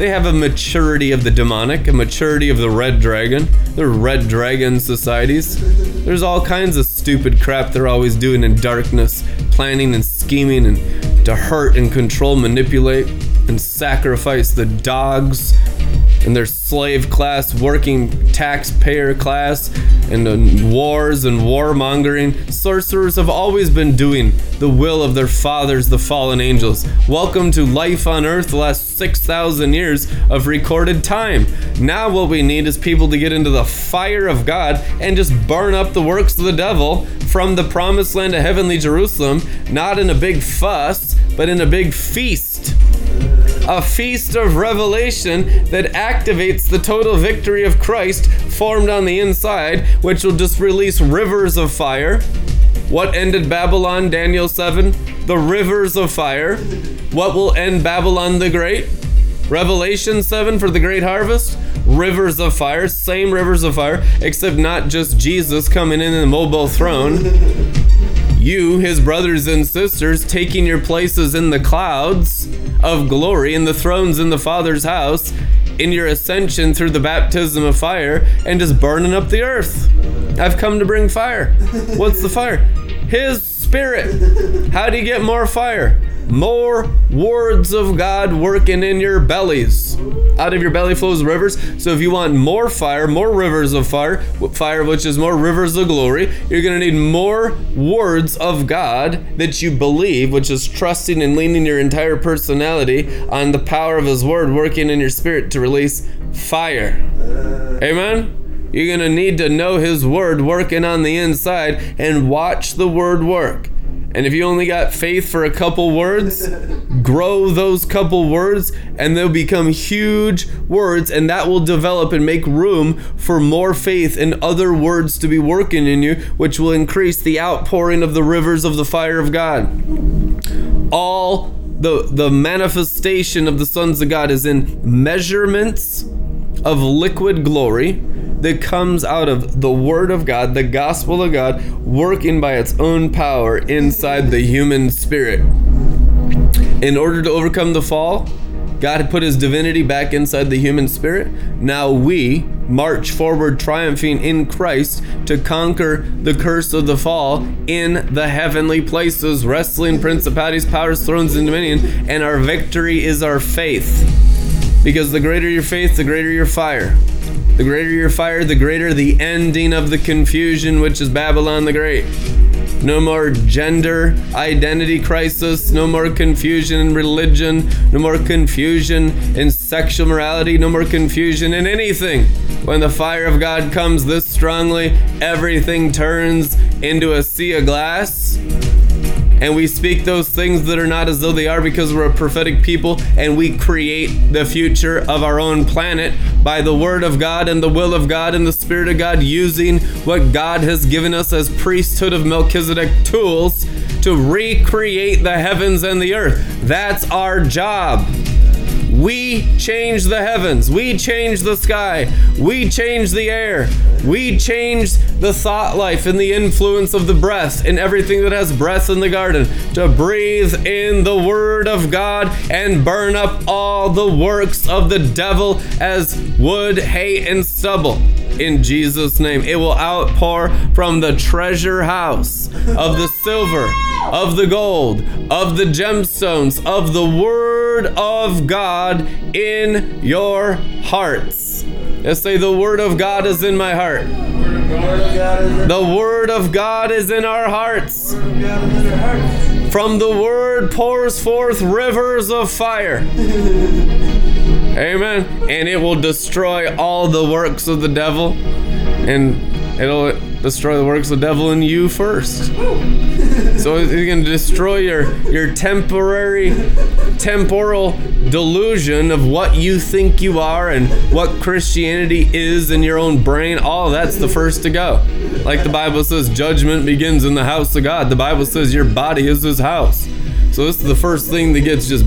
They have a maturity of the demonic, a maturity of the red dragon. They're red dragon societies. There's all kinds of stupid crap they're always doing in darkness, planning and scheming and to hurt and control, manipulate and sacrifice the dogs and their slave class, working taxpayer class, and uh, wars and warmongering. Sorcerers have always been doing the will of their fathers, the fallen angels. Welcome to life on earth, the last 6,000 years of recorded time. Now, what we need is people to get into the fire of God and just burn up the works of the devil from the promised land of heavenly Jerusalem, not in a big fuss, but in a big feast a feast of revelation that activates the total victory of Christ formed on the inside, which will just release rivers of fire. What ended Babylon, Daniel 7? The rivers of fire. What will end Babylon the Great? Revelation 7 for the great harvest? Rivers of fire, same rivers of fire, except not just Jesus coming in the mobile throne. You, his brothers and sisters, taking your places in the clouds of glory in the thrones in the Father's house in your ascension through the baptism of fire and just burning up the earth. I've come to bring fire. What's the fire? His spirit. How do you get more fire? More words of God working in your bellies. Out of your belly flows rivers. So if you want more fire, more rivers of fire, fire which is more rivers of glory, you're going to need more words of God that you believe, which is trusting and leaning your entire personality on the power of His Word working in your spirit to release fire. Amen? You're going to need to know His Word working on the inside and watch the Word work. And if you only got faith for a couple words, grow those couple words and they'll become huge words, and that will develop and make room for more faith and other words to be working in you, which will increase the outpouring of the rivers of the fire of God. All the, the manifestation of the sons of God is in measurements of liquid glory that comes out of the Word of God, the gospel of God, working by its own power inside the human spirit. In order to overcome the fall, God had put his divinity back inside the human spirit. Now we march forward triumphing in Christ to conquer the curse of the fall in the heavenly places, wrestling principalities, powers, thrones, and dominion. And our victory is our faith. Because the greater your faith, the greater your fire. The greater your fire, the greater the ending of the confusion, which is Babylon the Great. No more gender identity crisis. No more confusion in religion. No more confusion in sexual morality. No more confusion in anything. When the fire of God comes this strongly, everything turns into a sea of glass and we speak those things that are not as though they are because we're a prophetic people and we create the future of our own planet by the word of God and the will of God and the spirit of God using what God has given us as priesthood of Melchizedek tools to recreate the heavens and the earth. That's our job. We change the heavens. We change the sky. We change the air. We change the thought life and the influence of the breath and everything that has breath in the garden to breathe in the word of God and burn up all the works of the devil as wood, hay, and stubble. In Jesus' name, it will outpour from the treasure house of the silver, of the gold, of the gemstones, of the word of God in your hearts. Let's say, The word of God is in my heart. The word of God is in our hearts. From the word pours forth rivers of fire. Amen. And it will destroy all the works of the devil. And it'll destroy the works of the devil in you first. So it's going to destroy your your temporary temporal delusion of what you think you are and what Christianity is in your own brain. All that's the first to go. Like the Bible says judgment begins in the house of God. The Bible says your body is his house. So this is the first thing that gets just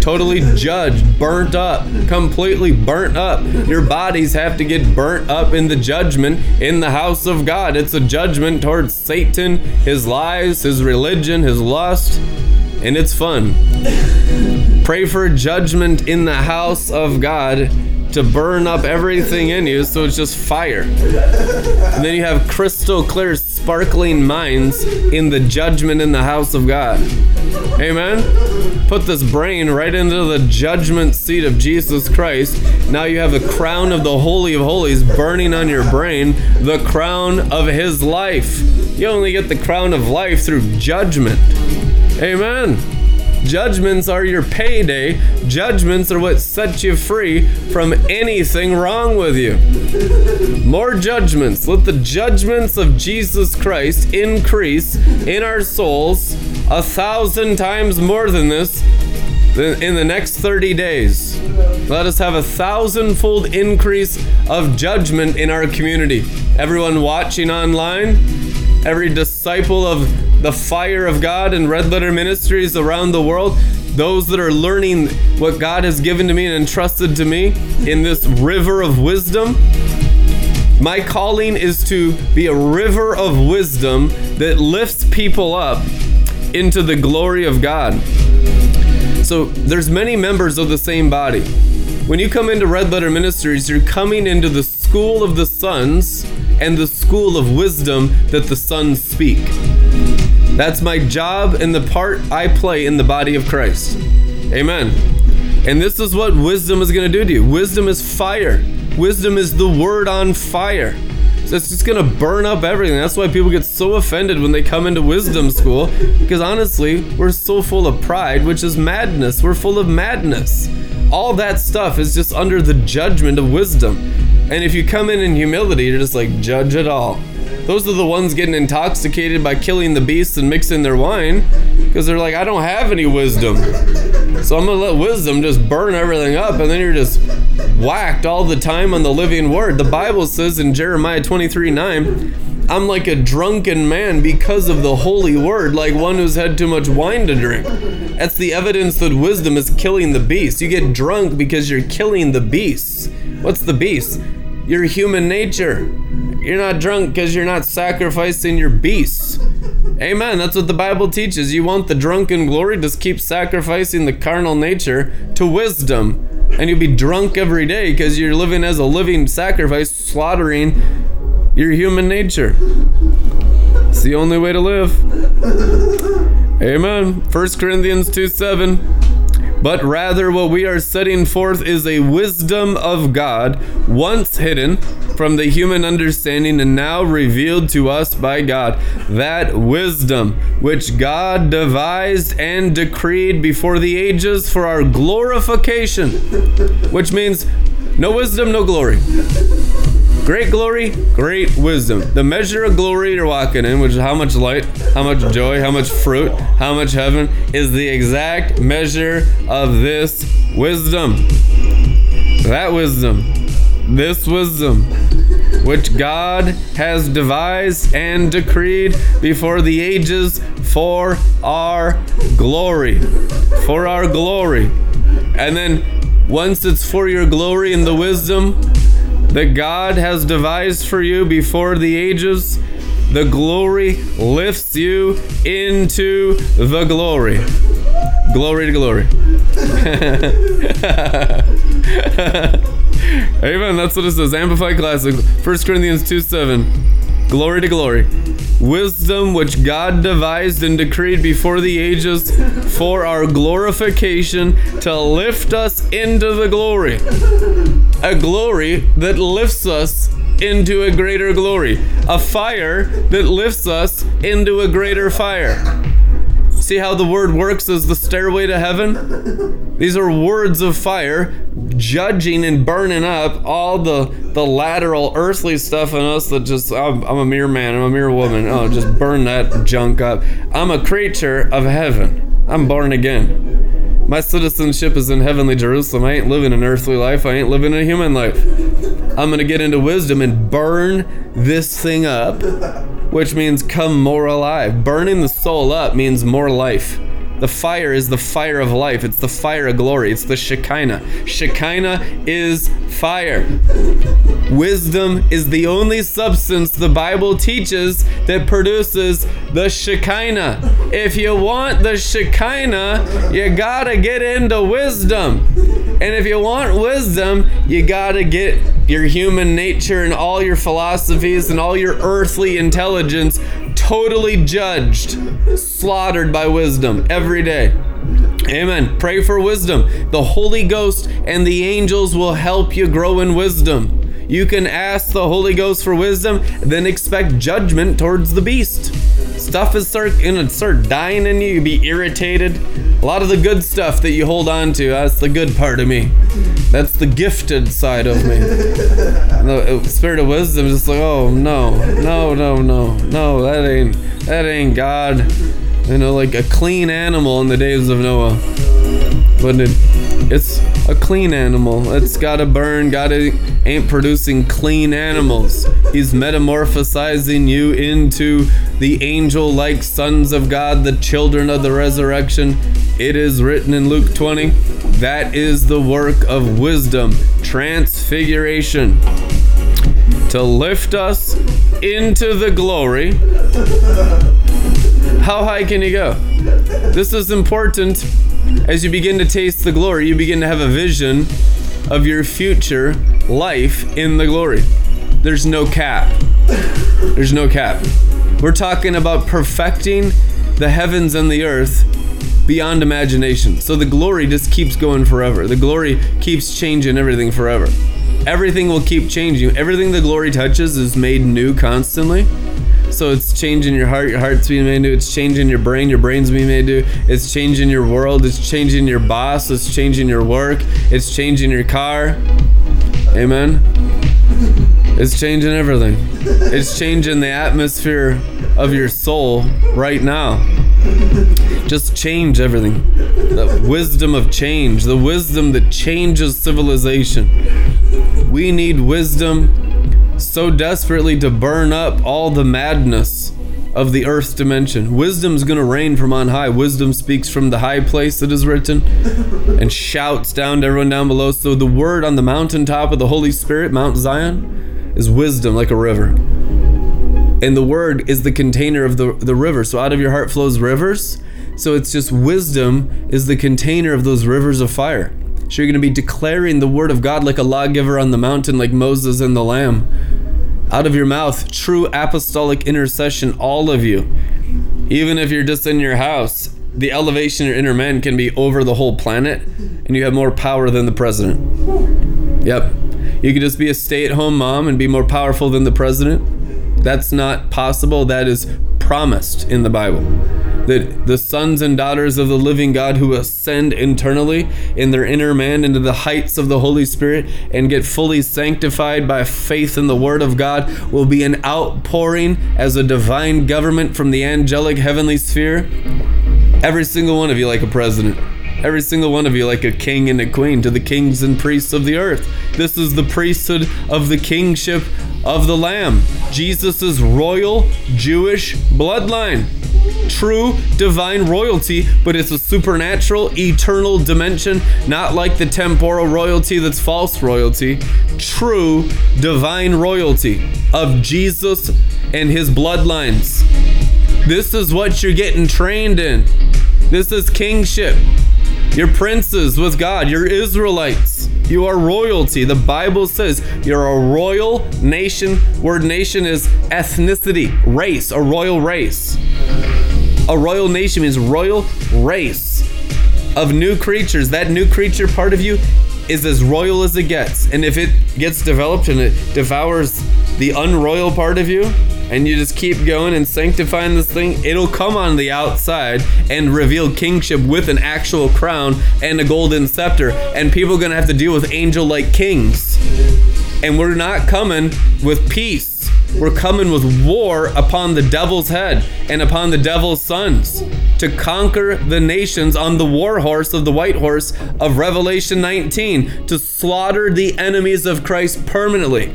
totally judged, burnt up, completely burnt up. Your bodies have to get burnt up in the judgment in the house of God. It's a judgment towards Satan, his lies, his religion, his lust, and it's fun. Pray for judgment in the house of God to burn up everything in you so it's just fire. And then you have crystal clear, sparkling minds in the judgment in the house of God. Amen? Put this brain right into the judgment seat of Jesus Christ. Now you have the crown of the Holy of Holies burning on your brain, the crown of His life. You only get the crown of life through judgment. Amen. Judgments are your payday. Judgments are what sets you free from anything wrong with you. More judgments. Let the judgments of Jesus Christ increase in our souls a thousand times more than this in the next 30 days. Let us have a thousandfold increase of judgment in our community. Everyone watching online, every disciple of the fire of God and Red Letter Ministries around the world, those that are learning what God has given to me and entrusted to me in this river of wisdom. My calling is to be a river of wisdom that lifts people up into the glory of God. So there's many members of the same body. When you come into Red Letter Ministries, you're coming into the school of the sons and the school of wisdom that the sons speak. That's my job and the part I play in the body of Christ. Amen. And this is what wisdom is going to do to you. Wisdom is fire. Wisdom is the word on fire. So it's just gonna burn up everything. That's why people get so offended when they come into wisdom school. Because honestly, we're so full of pride, which is madness. We're full of madness. All that stuff is just under the judgment of wisdom. And if you come in in humility, you're just like, judge it all. Those are the ones getting intoxicated by killing the beasts and mixing their wine because they're like, I don't have any wisdom. So I'm going to let wisdom just burn everything up. And then you're just whacked all the time on the living word. The Bible says in Jeremiah 23 9, I'm like a drunken man because of the holy word, like one who's had too much wine to drink. That's the evidence that wisdom is killing the beast. You get drunk because you're killing the beasts. What's the beast? Your human nature. You're not drunk because you're not sacrificing your beasts. Amen. That's what the Bible teaches. You want the drunken glory? Just keep sacrificing the carnal nature to wisdom. And you'll be drunk every day because you're living as a living sacrifice, slaughtering your human nature. It's the only way to live. Amen. 1 Corinthians 2 7 but rather what we are setting forth is a wisdom of God, once hidden from the human understanding and now revealed to us by God. That wisdom which God devised and decreed before the ages for our glorification, which means no wisdom, no glory. Great glory, great wisdom. The measure of glory you're walking in, which is how much light, how much joy, how much fruit, how much heaven, is the exact measure of this wisdom. That wisdom, this wisdom, which God has devised and decreed before the ages for our glory. For our glory. And then once it's for your glory and the wisdom, that God has devised for you before the ages, the glory lifts you into the glory. Glory to glory. Amen. That's what it says. Amplified Classic, 1 Corinthians 2 7. Glory to glory. Wisdom which God devised and decreed before the ages for our glorification to lift us into the glory. A glory that lifts us into a greater glory. A fire that lifts us into a greater fire. See how the word works as the stairway to heaven? These are words of fire, judging and burning up all the, the lateral earthly stuff in us that just, I'm, I'm a mere man, I'm a mere woman. Oh, just burn that junk up. I'm a creature of heaven. I'm born again. My citizenship is in heavenly Jerusalem. I ain't living an earthly life. I ain't living a human life. I'm going to get into wisdom and burn this thing up which means come more alive. Burning the soul up means more life. The fire is the fire of life. It's the fire of glory. It's the Shekinah. Shekinah is fire. Wisdom is the only substance the Bible teaches that produces the Shekinah. If you want the Shekinah, you gotta get into wisdom. And if you want wisdom, you gotta get your human nature and all your philosophies and all your earthly intelligence totally judged, slaughtered by wisdom every day. Amen. Pray for wisdom. The Holy Ghost and the angels will help you grow in wisdom. You can ask the Holy Ghost for wisdom, then expect judgment towards the beast. Stuff is start gonna start dying in you. You be irritated. A lot of the good stuff that you hold on to, that's the good part of me. That's the gifted side of me. the uh, spirit of wisdom is just like, oh no, no, no, no, no, that ain't that ain't God. You know, like a clean animal in the days of Noah. But it, it's a clean animal. It's gotta burn, gotta ain't producing clean animals. He's metamorphosizing you into the angel like sons of God, the children of the resurrection. It is written in Luke 20 that is the work of wisdom, transfiguration, to lift us into the glory. How high can you go? This is important as you begin to taste the glory, you begin to have a vision of your future life in the glory. There's no cap. There's no cap. We're talking about perfecting the heavens and the earth beyond imagination. So the glory just keeps going forever. The glory keeps changing everything forever. Everything will keep changing. Everything the glory touches is made new constantly. So it's changing your heart, your heart's being made new. It's changing your brain, your brain's being made new. It's changing your world, it's changing your boss, it's changing your work, it's changing your car. Amen. It's changing everything. It's changing the atmosphere of your soul right now. Just change everything. The wisdom of change, the wisdom that changes civilization. We need wisdom so desperately to burn up all the madness of the earth's dimension. Wisdom's going to reign from on high. Wisdom speaks from the high place, it is written, and shouts down to everyone down below. So the word on the mountaintop of the Holy Spirit, Mount Zion, is wisdom like a river. And the word is the container of the, the river. So out of your heart flows rivers. So it's just wisdom is the container of those rivers of fire. So you're going to be declaring the word of God like a lawgiver on the mountain, like Moses and the Lamb. Out of your mouth, true apostolic intercession, all of you. Even if you're just in your house, the elevation of your inner man can be over the whole planet, and you have more power than the president. Yep. You could just be a stay at home mom and be more powerful than the president. That's not possible. That is promised in the Bible. That the sons and daughters of the living God who ascend internally in their inner man into the heights of the Holy Spirit and get fully sanctified by faith in the Word of God will be an outpouring as a divine government from the angelic heavenly sphere. Every single one of you, like a president. Every single one of you, like a king and a queen, to the kings and priests of the earth. This is the priesthood of the kingship of the Lamb. Jesus' royal Jewish bloodline. True divine royalty, but it's a supernatural, eternal dimension, not like the temporal royalty that's false royalty. True divine royalty of Jesus and his bloodlines. This is what you're getting trained in. This is kingship. You're princes with God. You're Israelites. You are royalty. The Bible says you're a royal nation. Word nation is ethnicity, race, a royal race. A royal nation means royal race of new creatures. That new creature part of you is as royal as it gets. And if it gets developed and it devours the unroyal part of you, and you just keep going and sanctifying this thing, it'll come on the outside and reveal kingship with an actual crown and a golden scepter. And people are going to have to deal with angel like kings. And we're not coming with peace. We're coming with war upon the devil's head and upon the devil's sons to conquer the nations on the war horse of the white horse of Revelation 19, to slaughter the enemies of Christ permanently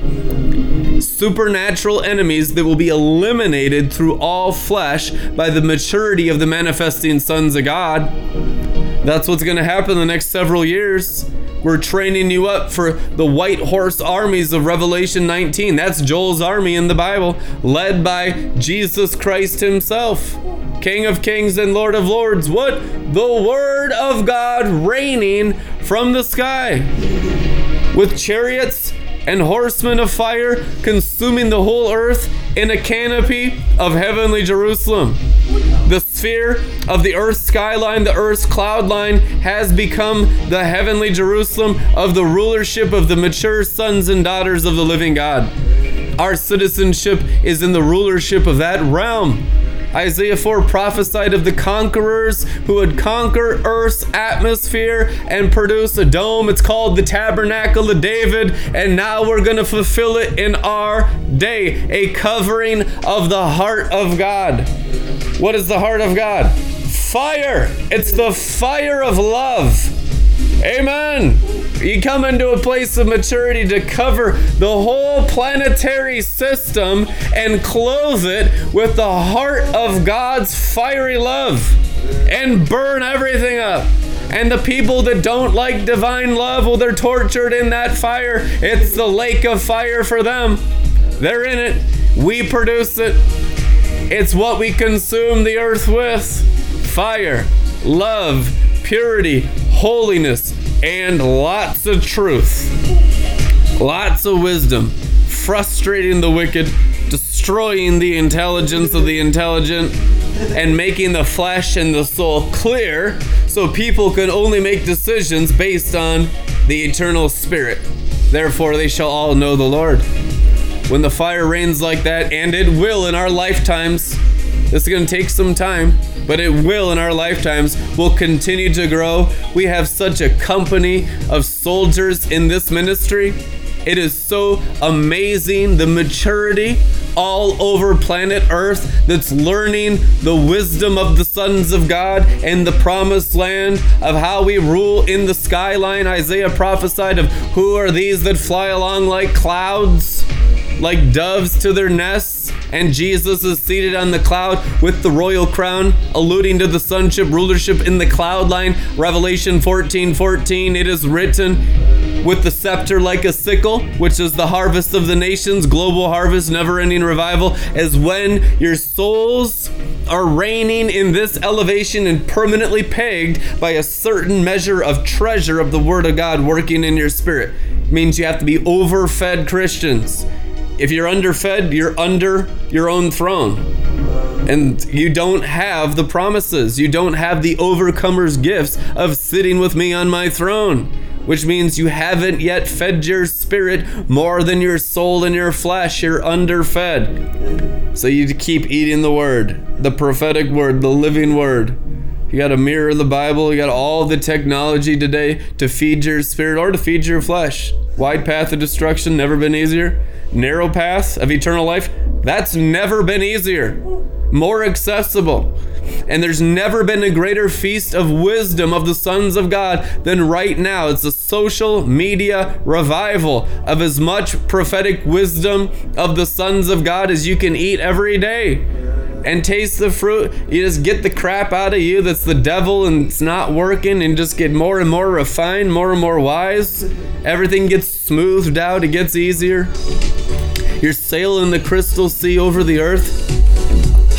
supernatural enemies that will be eliminated through all flesh by the maturity of the manifesting sons of God. That's what's going to happen the next several years. We're training you up for the white horse armies of Revelation 19. That's Joel's army in the Bible, led by Jesus Christ Himself, King of Kings and Lord of Lords. What? The Word of God raining from the sky with chariots and horsemen of fire consuming the whole earth in a canopy of heavenly Jerusalem. The sphere of the earth's skyline, the earth's cloud line, has become the heavenly Jerusalem of the rulership of the mature sons and daughters of the living God. Our citizenship is in the rulership of that realm. Isaiah 4 prophesied of the conquerors who would conquer Earth's atmosphere and produce a dome. It's called the Tabernacle of David, and now we're going to fulfill it in our day a covering of the heart of God. What is the heart of God? Fire! It's the fire of love. Amen. You come into a place of maturity to cover the whole planetary system and clothe it with the heart of God's fiery love and burn everything up. And the people that don't like divine love, well, they're tortured in that fire. It's the lake of fire for them. They're in it. We produce it. It's what we consume the earth with fire, love, purity, holiness, and lots of truth. Lots of wisdom, frustrating the wicked, destroying the intelligence of the intelligent, and making the flesh and the soul clear so people can only make decisions based on the eternal spirit. Therefore, they shall all know the Lord. When the fire rains like that, and it will in our lifetimes, this is going to take some time, but it will in our lifetimes. We'll continue to grow. We have such a company of soldiers in this ministry. It is so amazing the maturity all over planet Earth that's learning the wisdom of the sons of God and the promised land of how we rule in the skyline. Isaiah prophesied of who are these that fly along like clouds, like doves to their nests. And Jesus is seated on the cloud with the royal crown, alluding to the sonship rulership in the cloud line. Revelation 14 14, it is written, with the scepter like a sickle, which is the harvest of the nations, global harvest, never ending revival, as when your souls are reigning in this elevation and permanently pegged by a certain measure of treasure of the Word of God working in your spirit. means you have to be overfed Christians. If you're underfed, you're under your own throne. And you don't have the promises. You don't have the overcomer's gifts of sitting with me on my throne, which means you haven't yet fed your spirit more than your soul and your flesh. You're underfed. So you keep eating the word, the prophetic word, the living word. You got to mirror of the Bible. You got all the technology today to feed your spirit or to feed your flesh. Wide path of destruction, never been easier narrow path of eternal life, that's never been easier, more accessible. And there's never been a greater feast of wisdom of the sons of God than right now. It's a social media revival of as much prophetic wisdom of the sons of God as you can eat every day and taste the fruit. You just get the crap out of you that's the devil and it's not working and just get more and more refined, more and more wise. Everything gets smoothed out, it gets easier. You're sailing the crystal sea over the earth.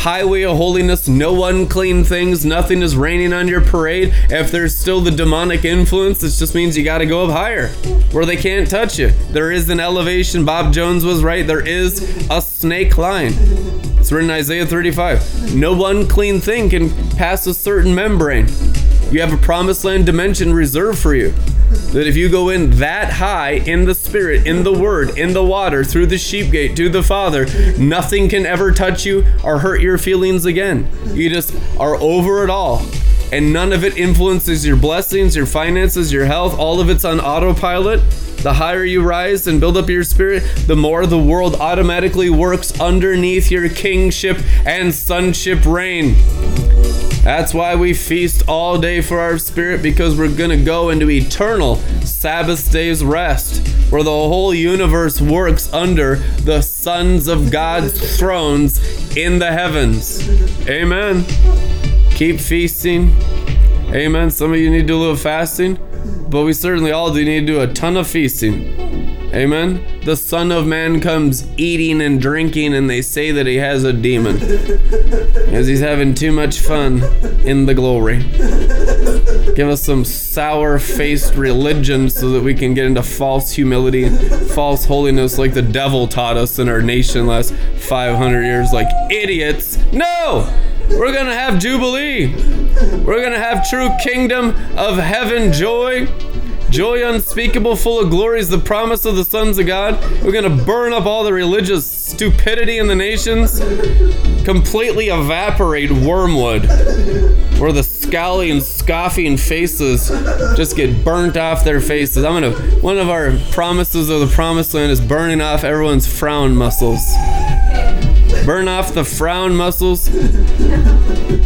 Highway of holiness, no unclean things, nothing is raining on your parade. If there's still the demonic influence, this just means you got to go up higher where they can't touch you. There is an elevation. Bob Jones was right. There is a snake line. It's written in Isaiah 35. No unclean thing can pass a certain membrane. You have a promised land dimension reserved for you. That if you go in that high in the spirit, in the word, in the water, through the sheep gate to the Father, nothing can ever touch you or hurt your feelings again. You just are over it all. And none of it influences your blessings, your finances, your health. All of it's on autopilot. The higher you rise and build up your spirit, the more the world automatically works underneath your kingship and sonship reign. That's why we feast all day for our spirit because we're going to go into eternal Sabbath day's rest where the whole universe works under the sons of God's thrones in the heavens. Amen. Keep feasting. Amen. Some of you need to do a little fasting, but we certainly all do need to do a ton of feasting. Amen. The Son of Man comes eating and drinking, and they say that he has a demon because he's having too much fun in the glory. Give us some sour faced religion so that we can get into false humility false holiness like the devil taught us in our nation last 500 years, like idiots. No! We're going to have Jubilee. We're going to have true kingdom of heaven joy. Joy unspeakable, full of glory is the promise of the sons of God. We're going to burn up all the religious stupidity in the nations, completely evaporate wormwood, where the scowling and scoffing faces just get burnt off their faces. I'm going to, one of our promises of the promised land is burning off everyone's frown muscles. Burn off the frown muscles.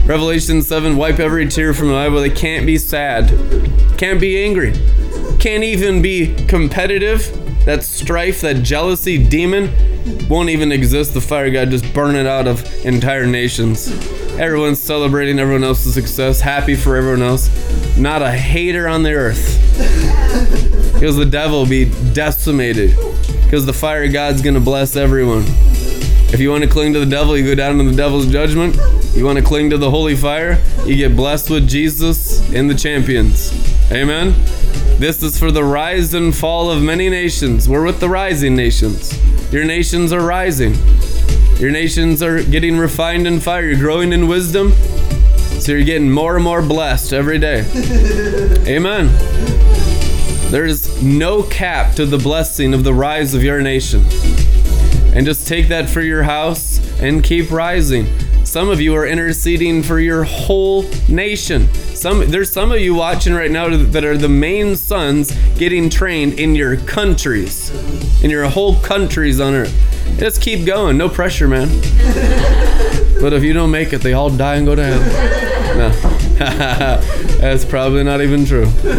Revelation 7 wipe every tear from the eye, but they can't be sad, can't be angry can't even be competitive. That strife, that jealousy demon won't even exist. The fire god just burn it out of entire nations. Everyone's celebrating everyone else's success, happy for everyone else. Not a hater on the earth. Because the devil be decimated. Because the fire god's gonna bless everyone. If you want to cling to the devil, you go down to the devil's judgment. You want to cling to the holy fire, you get blessed with Jesus and the champions. Amen. This is for the rise and fall of many nations. We're with the rising nations. Your nations are rising. Your nations are getting refined in fire. You're growing in wisdom. So you're getting more and more blessed every day. Amen. There is no cap to the blessing of the rise of your nation. And just take that for your house and keep rising. Some of you are interceding for your whole nation. Some there's some of you watching right now that are the main sons getting trained in your countries, in your whole countries on earth. Just keep going, no pressure, man. but if you don't make it, they all die and go to hell. No, that's probably not even true. but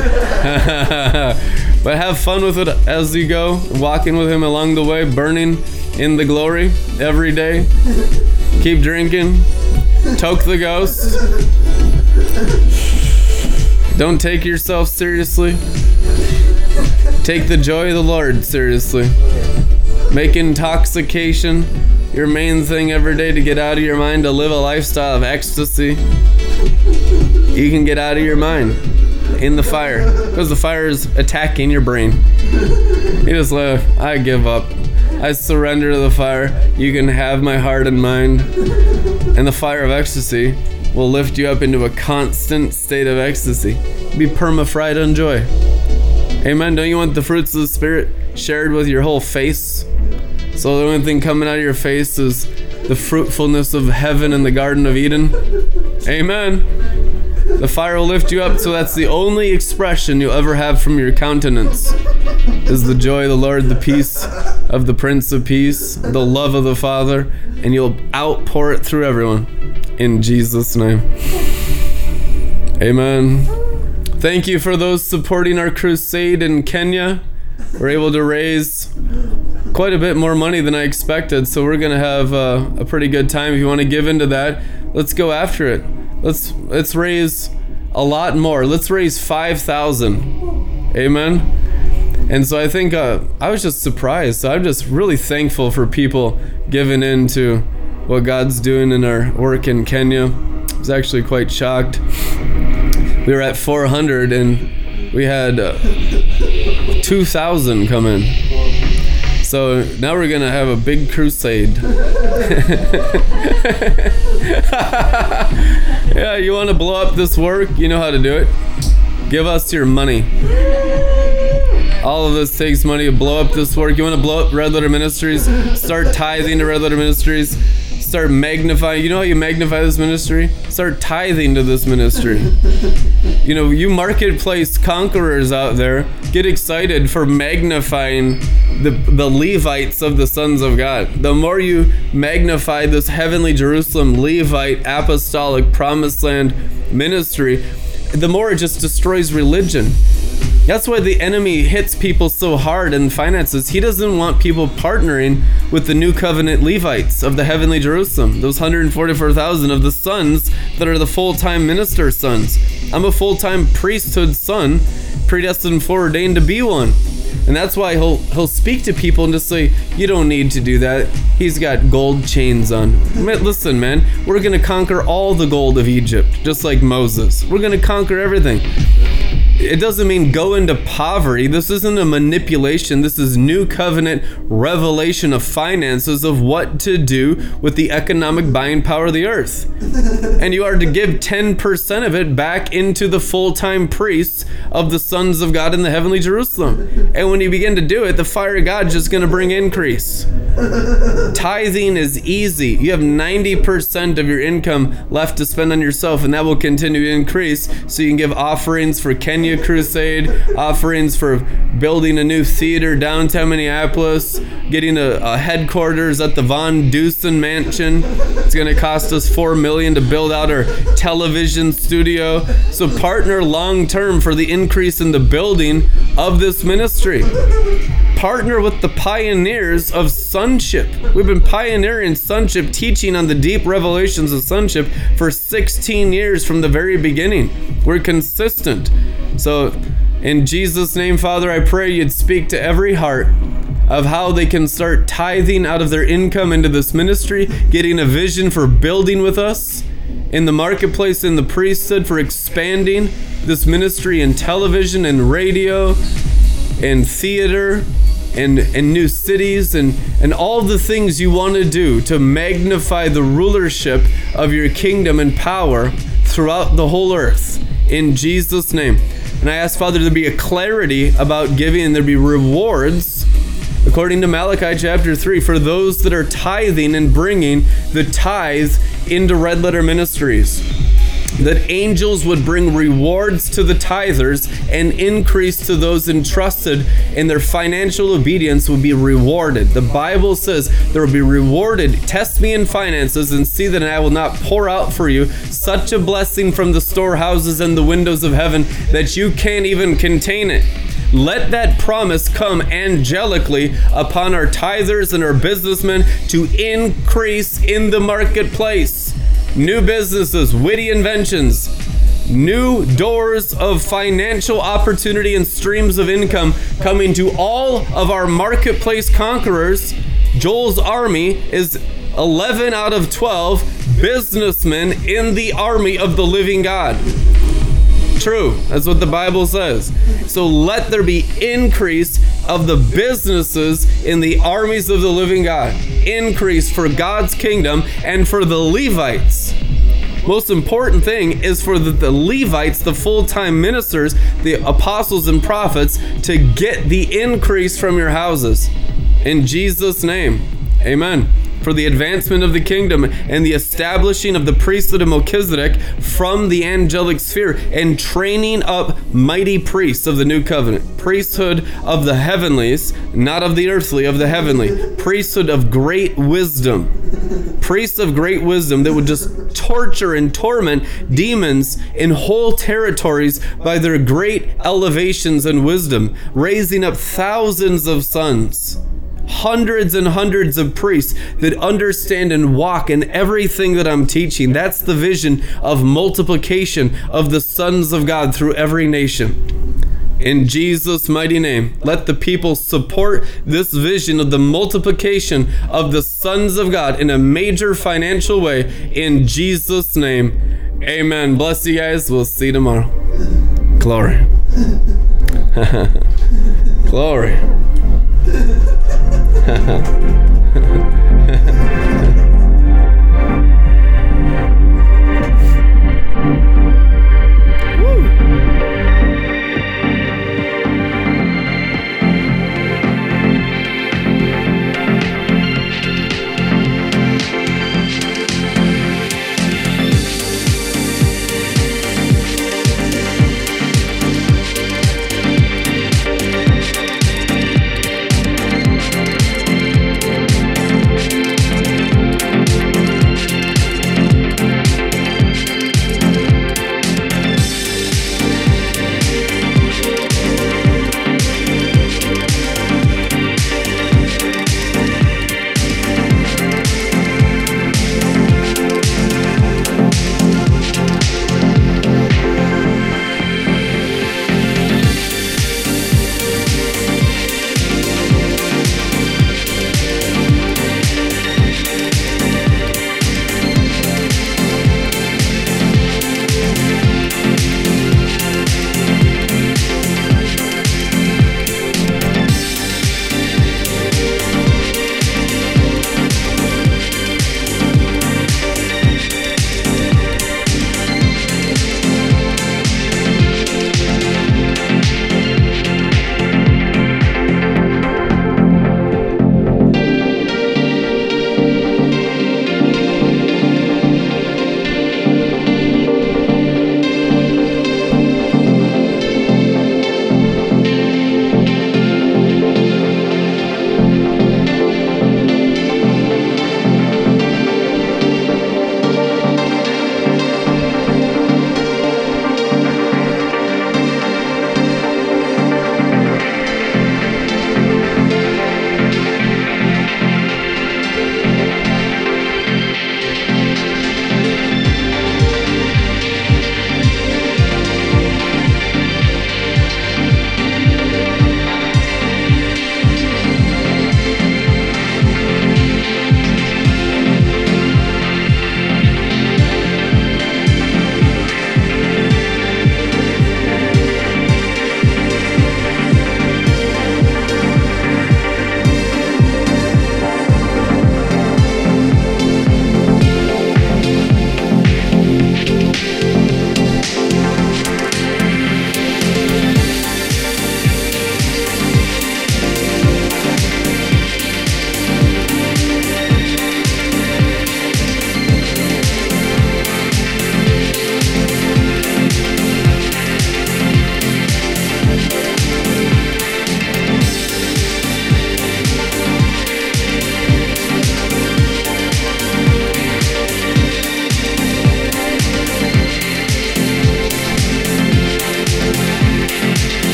have fun with it as you go, walking with Him along the way, burning in the glory every day. Keep drinking. Toke the ghost. Don't take yourself seriously. Take the joy of the Lord seriously. Make intoxication your main thing every day to get out of your mind, to live a lifestyle of ecstasy. You can get out of your mind in the fire because the fire is attacking your brain. You just live. I give up. I surrender to the fire. You can have my heart and mind. And the fire of ecstasy will lift you up into a constant state of ecstasy. Be perma-fried on joy. Amen. Don't you want the fruits of the Spirit shared with your whole face? So the only thing coming out of your face is the fruitfulness of heaven in the Garden of Eden. Amen. The fire will lift you up, so that's the only expression you'll ever have from your countenance. Is the joy of the Lord, the peace of the Prince of Peace, the love of the Father, and you'll outpour it through everyone. In Jesus' name. Amen. Thank you for those supporting our crusade in Kenya. We're able to raise quite a bit more money than I expected, so we're gonna have uh, a pretty good time. If you want to give into that, let's go after it. Let's let's raise a lot more. Let's raise five thousand. Amen. And so I think uh, I was just surprised. So I'm just really thankful for people giving in to what God's doing in our work in Kenya. I was actually quite shocked. We were at 400 and we had uh, 2,000 come in. So now we're gonna have a big crusade. yeah, you want to blow up this work? You know how to do it. Give us your money. All of this takes money to blow up this work. You want to blow up Red Letter Ministries? Start tithing to Red Letter Ministries. Start magnifying. You know how you magnify this ministry? Start tithing to this ministry. You know, you marketplace conquerors out there, get excited for magnifying the, the Levites of the sons of God. The more you magnify this heavenly Jerusalem Levite apostolic promised land ministry, the more it just destroys religion. That's why the enemy hits people so hard in finances. He doesn't want people partnering with the new covenant Levites of the heavenly Jerusalem, those 144,000 of the sons that are the full time minister sons. I'm a full time priesthood son, predestined, foreordained to be one. And that's why he'll he'll speak to people and just say, "You don't need to do that." He's got gold chains on. Listen, man, we're gonna conquer all the gold of Egypt, just like Moses. We're gonna conquer everything it doesn't mean go into poverty. This isn't a manipulation. This is new covenant revelation of finances of what to do with the economic buying power of the earth. and you are to give 10% of it back into the full time priests of the sons of God in the heavenly Jerusalem. And when you begin to do it, the fire of God is just going to bring increase. Tithing is easy. You have 90% of your income left to spend on yourself, and that will continue to increase. So you can give offerings for Kenya Crusade, offerings for building a new theater downtown Minneapolis, getting a, a headquarters at the Van Dusen Mansion. It's going to cost us four million to build out our television studio. So partner long term for the increase in the building of this ministry partner with the pioneers of sonship. We've been pioneering sonship, teaching on the deep revelations of sonship for 16 years from the very beginning. We're consistent. So, in Jesus' name, Father, I pray you'd speak to every heart of how they can start tithing out of their income into this ministry, getting a vision for building with us in the marketplace, in the priesthood, for expanding this ministry in television and radio, and theater, and, and new cities and, and all the things you want to do to magnify the rulership of your kingdom and power throughout the whole earth. In Jesus' name. And I ask, Father, there be a clarity about giving and there be rewards according to Malachi chapter 3, for those that are tithing and bringing the tithe into Red Letter Ministries. That angels would bring rewards to the tithers and increase to those entrusted, and their financial obedience would be rewarded. The Bible says there will be rewarded. Test me in finances and see that I will not pour out for you such a blessing from the storehouses and the windows of heaven that you can't even contain it. Let that promise come angelically upon our tithers and our businessmen to increase in the marketplace. New businesses, witty inventions, new doors of financial opportunity and streams of income coming to all of our marketplace conquerors. Joel's army is 11 out of 12 businessmen in the army of the living God. True. That's what the Bible says. So let there be increase of the businesses in the armies of the living God. Increase for God's kingdom and for the Levites. Most important thing is for the, the Levites, the full time ministers, the apostles and prophets, to get the increase from your houses. In Jesus' name, amen for the advancement of the kingdom and the establishing of the priesthood of Melchizedek from the angelic sphere and training up mighty priests of the new covenant. Priesthood of the heavenlies, not of the earthly, of the heavenly. Priesthood of great wisdom. Priests of great wisdom that would just torture and torment demons in whole territories by their great elevations and wisdom, raising up thousands of sons hundreds and hundreds of priests that understand and walk in everything that I'm teaching. That's the vision of multiplication of the sons of God through every nation. In Jesus' mighty name, let the people support this vision of the multiplication of the sons of God in a major financial way. In Jesus' name, amen. Bless you guys. We'll see you tomorrow. Glory. Glory. Ha ha ha.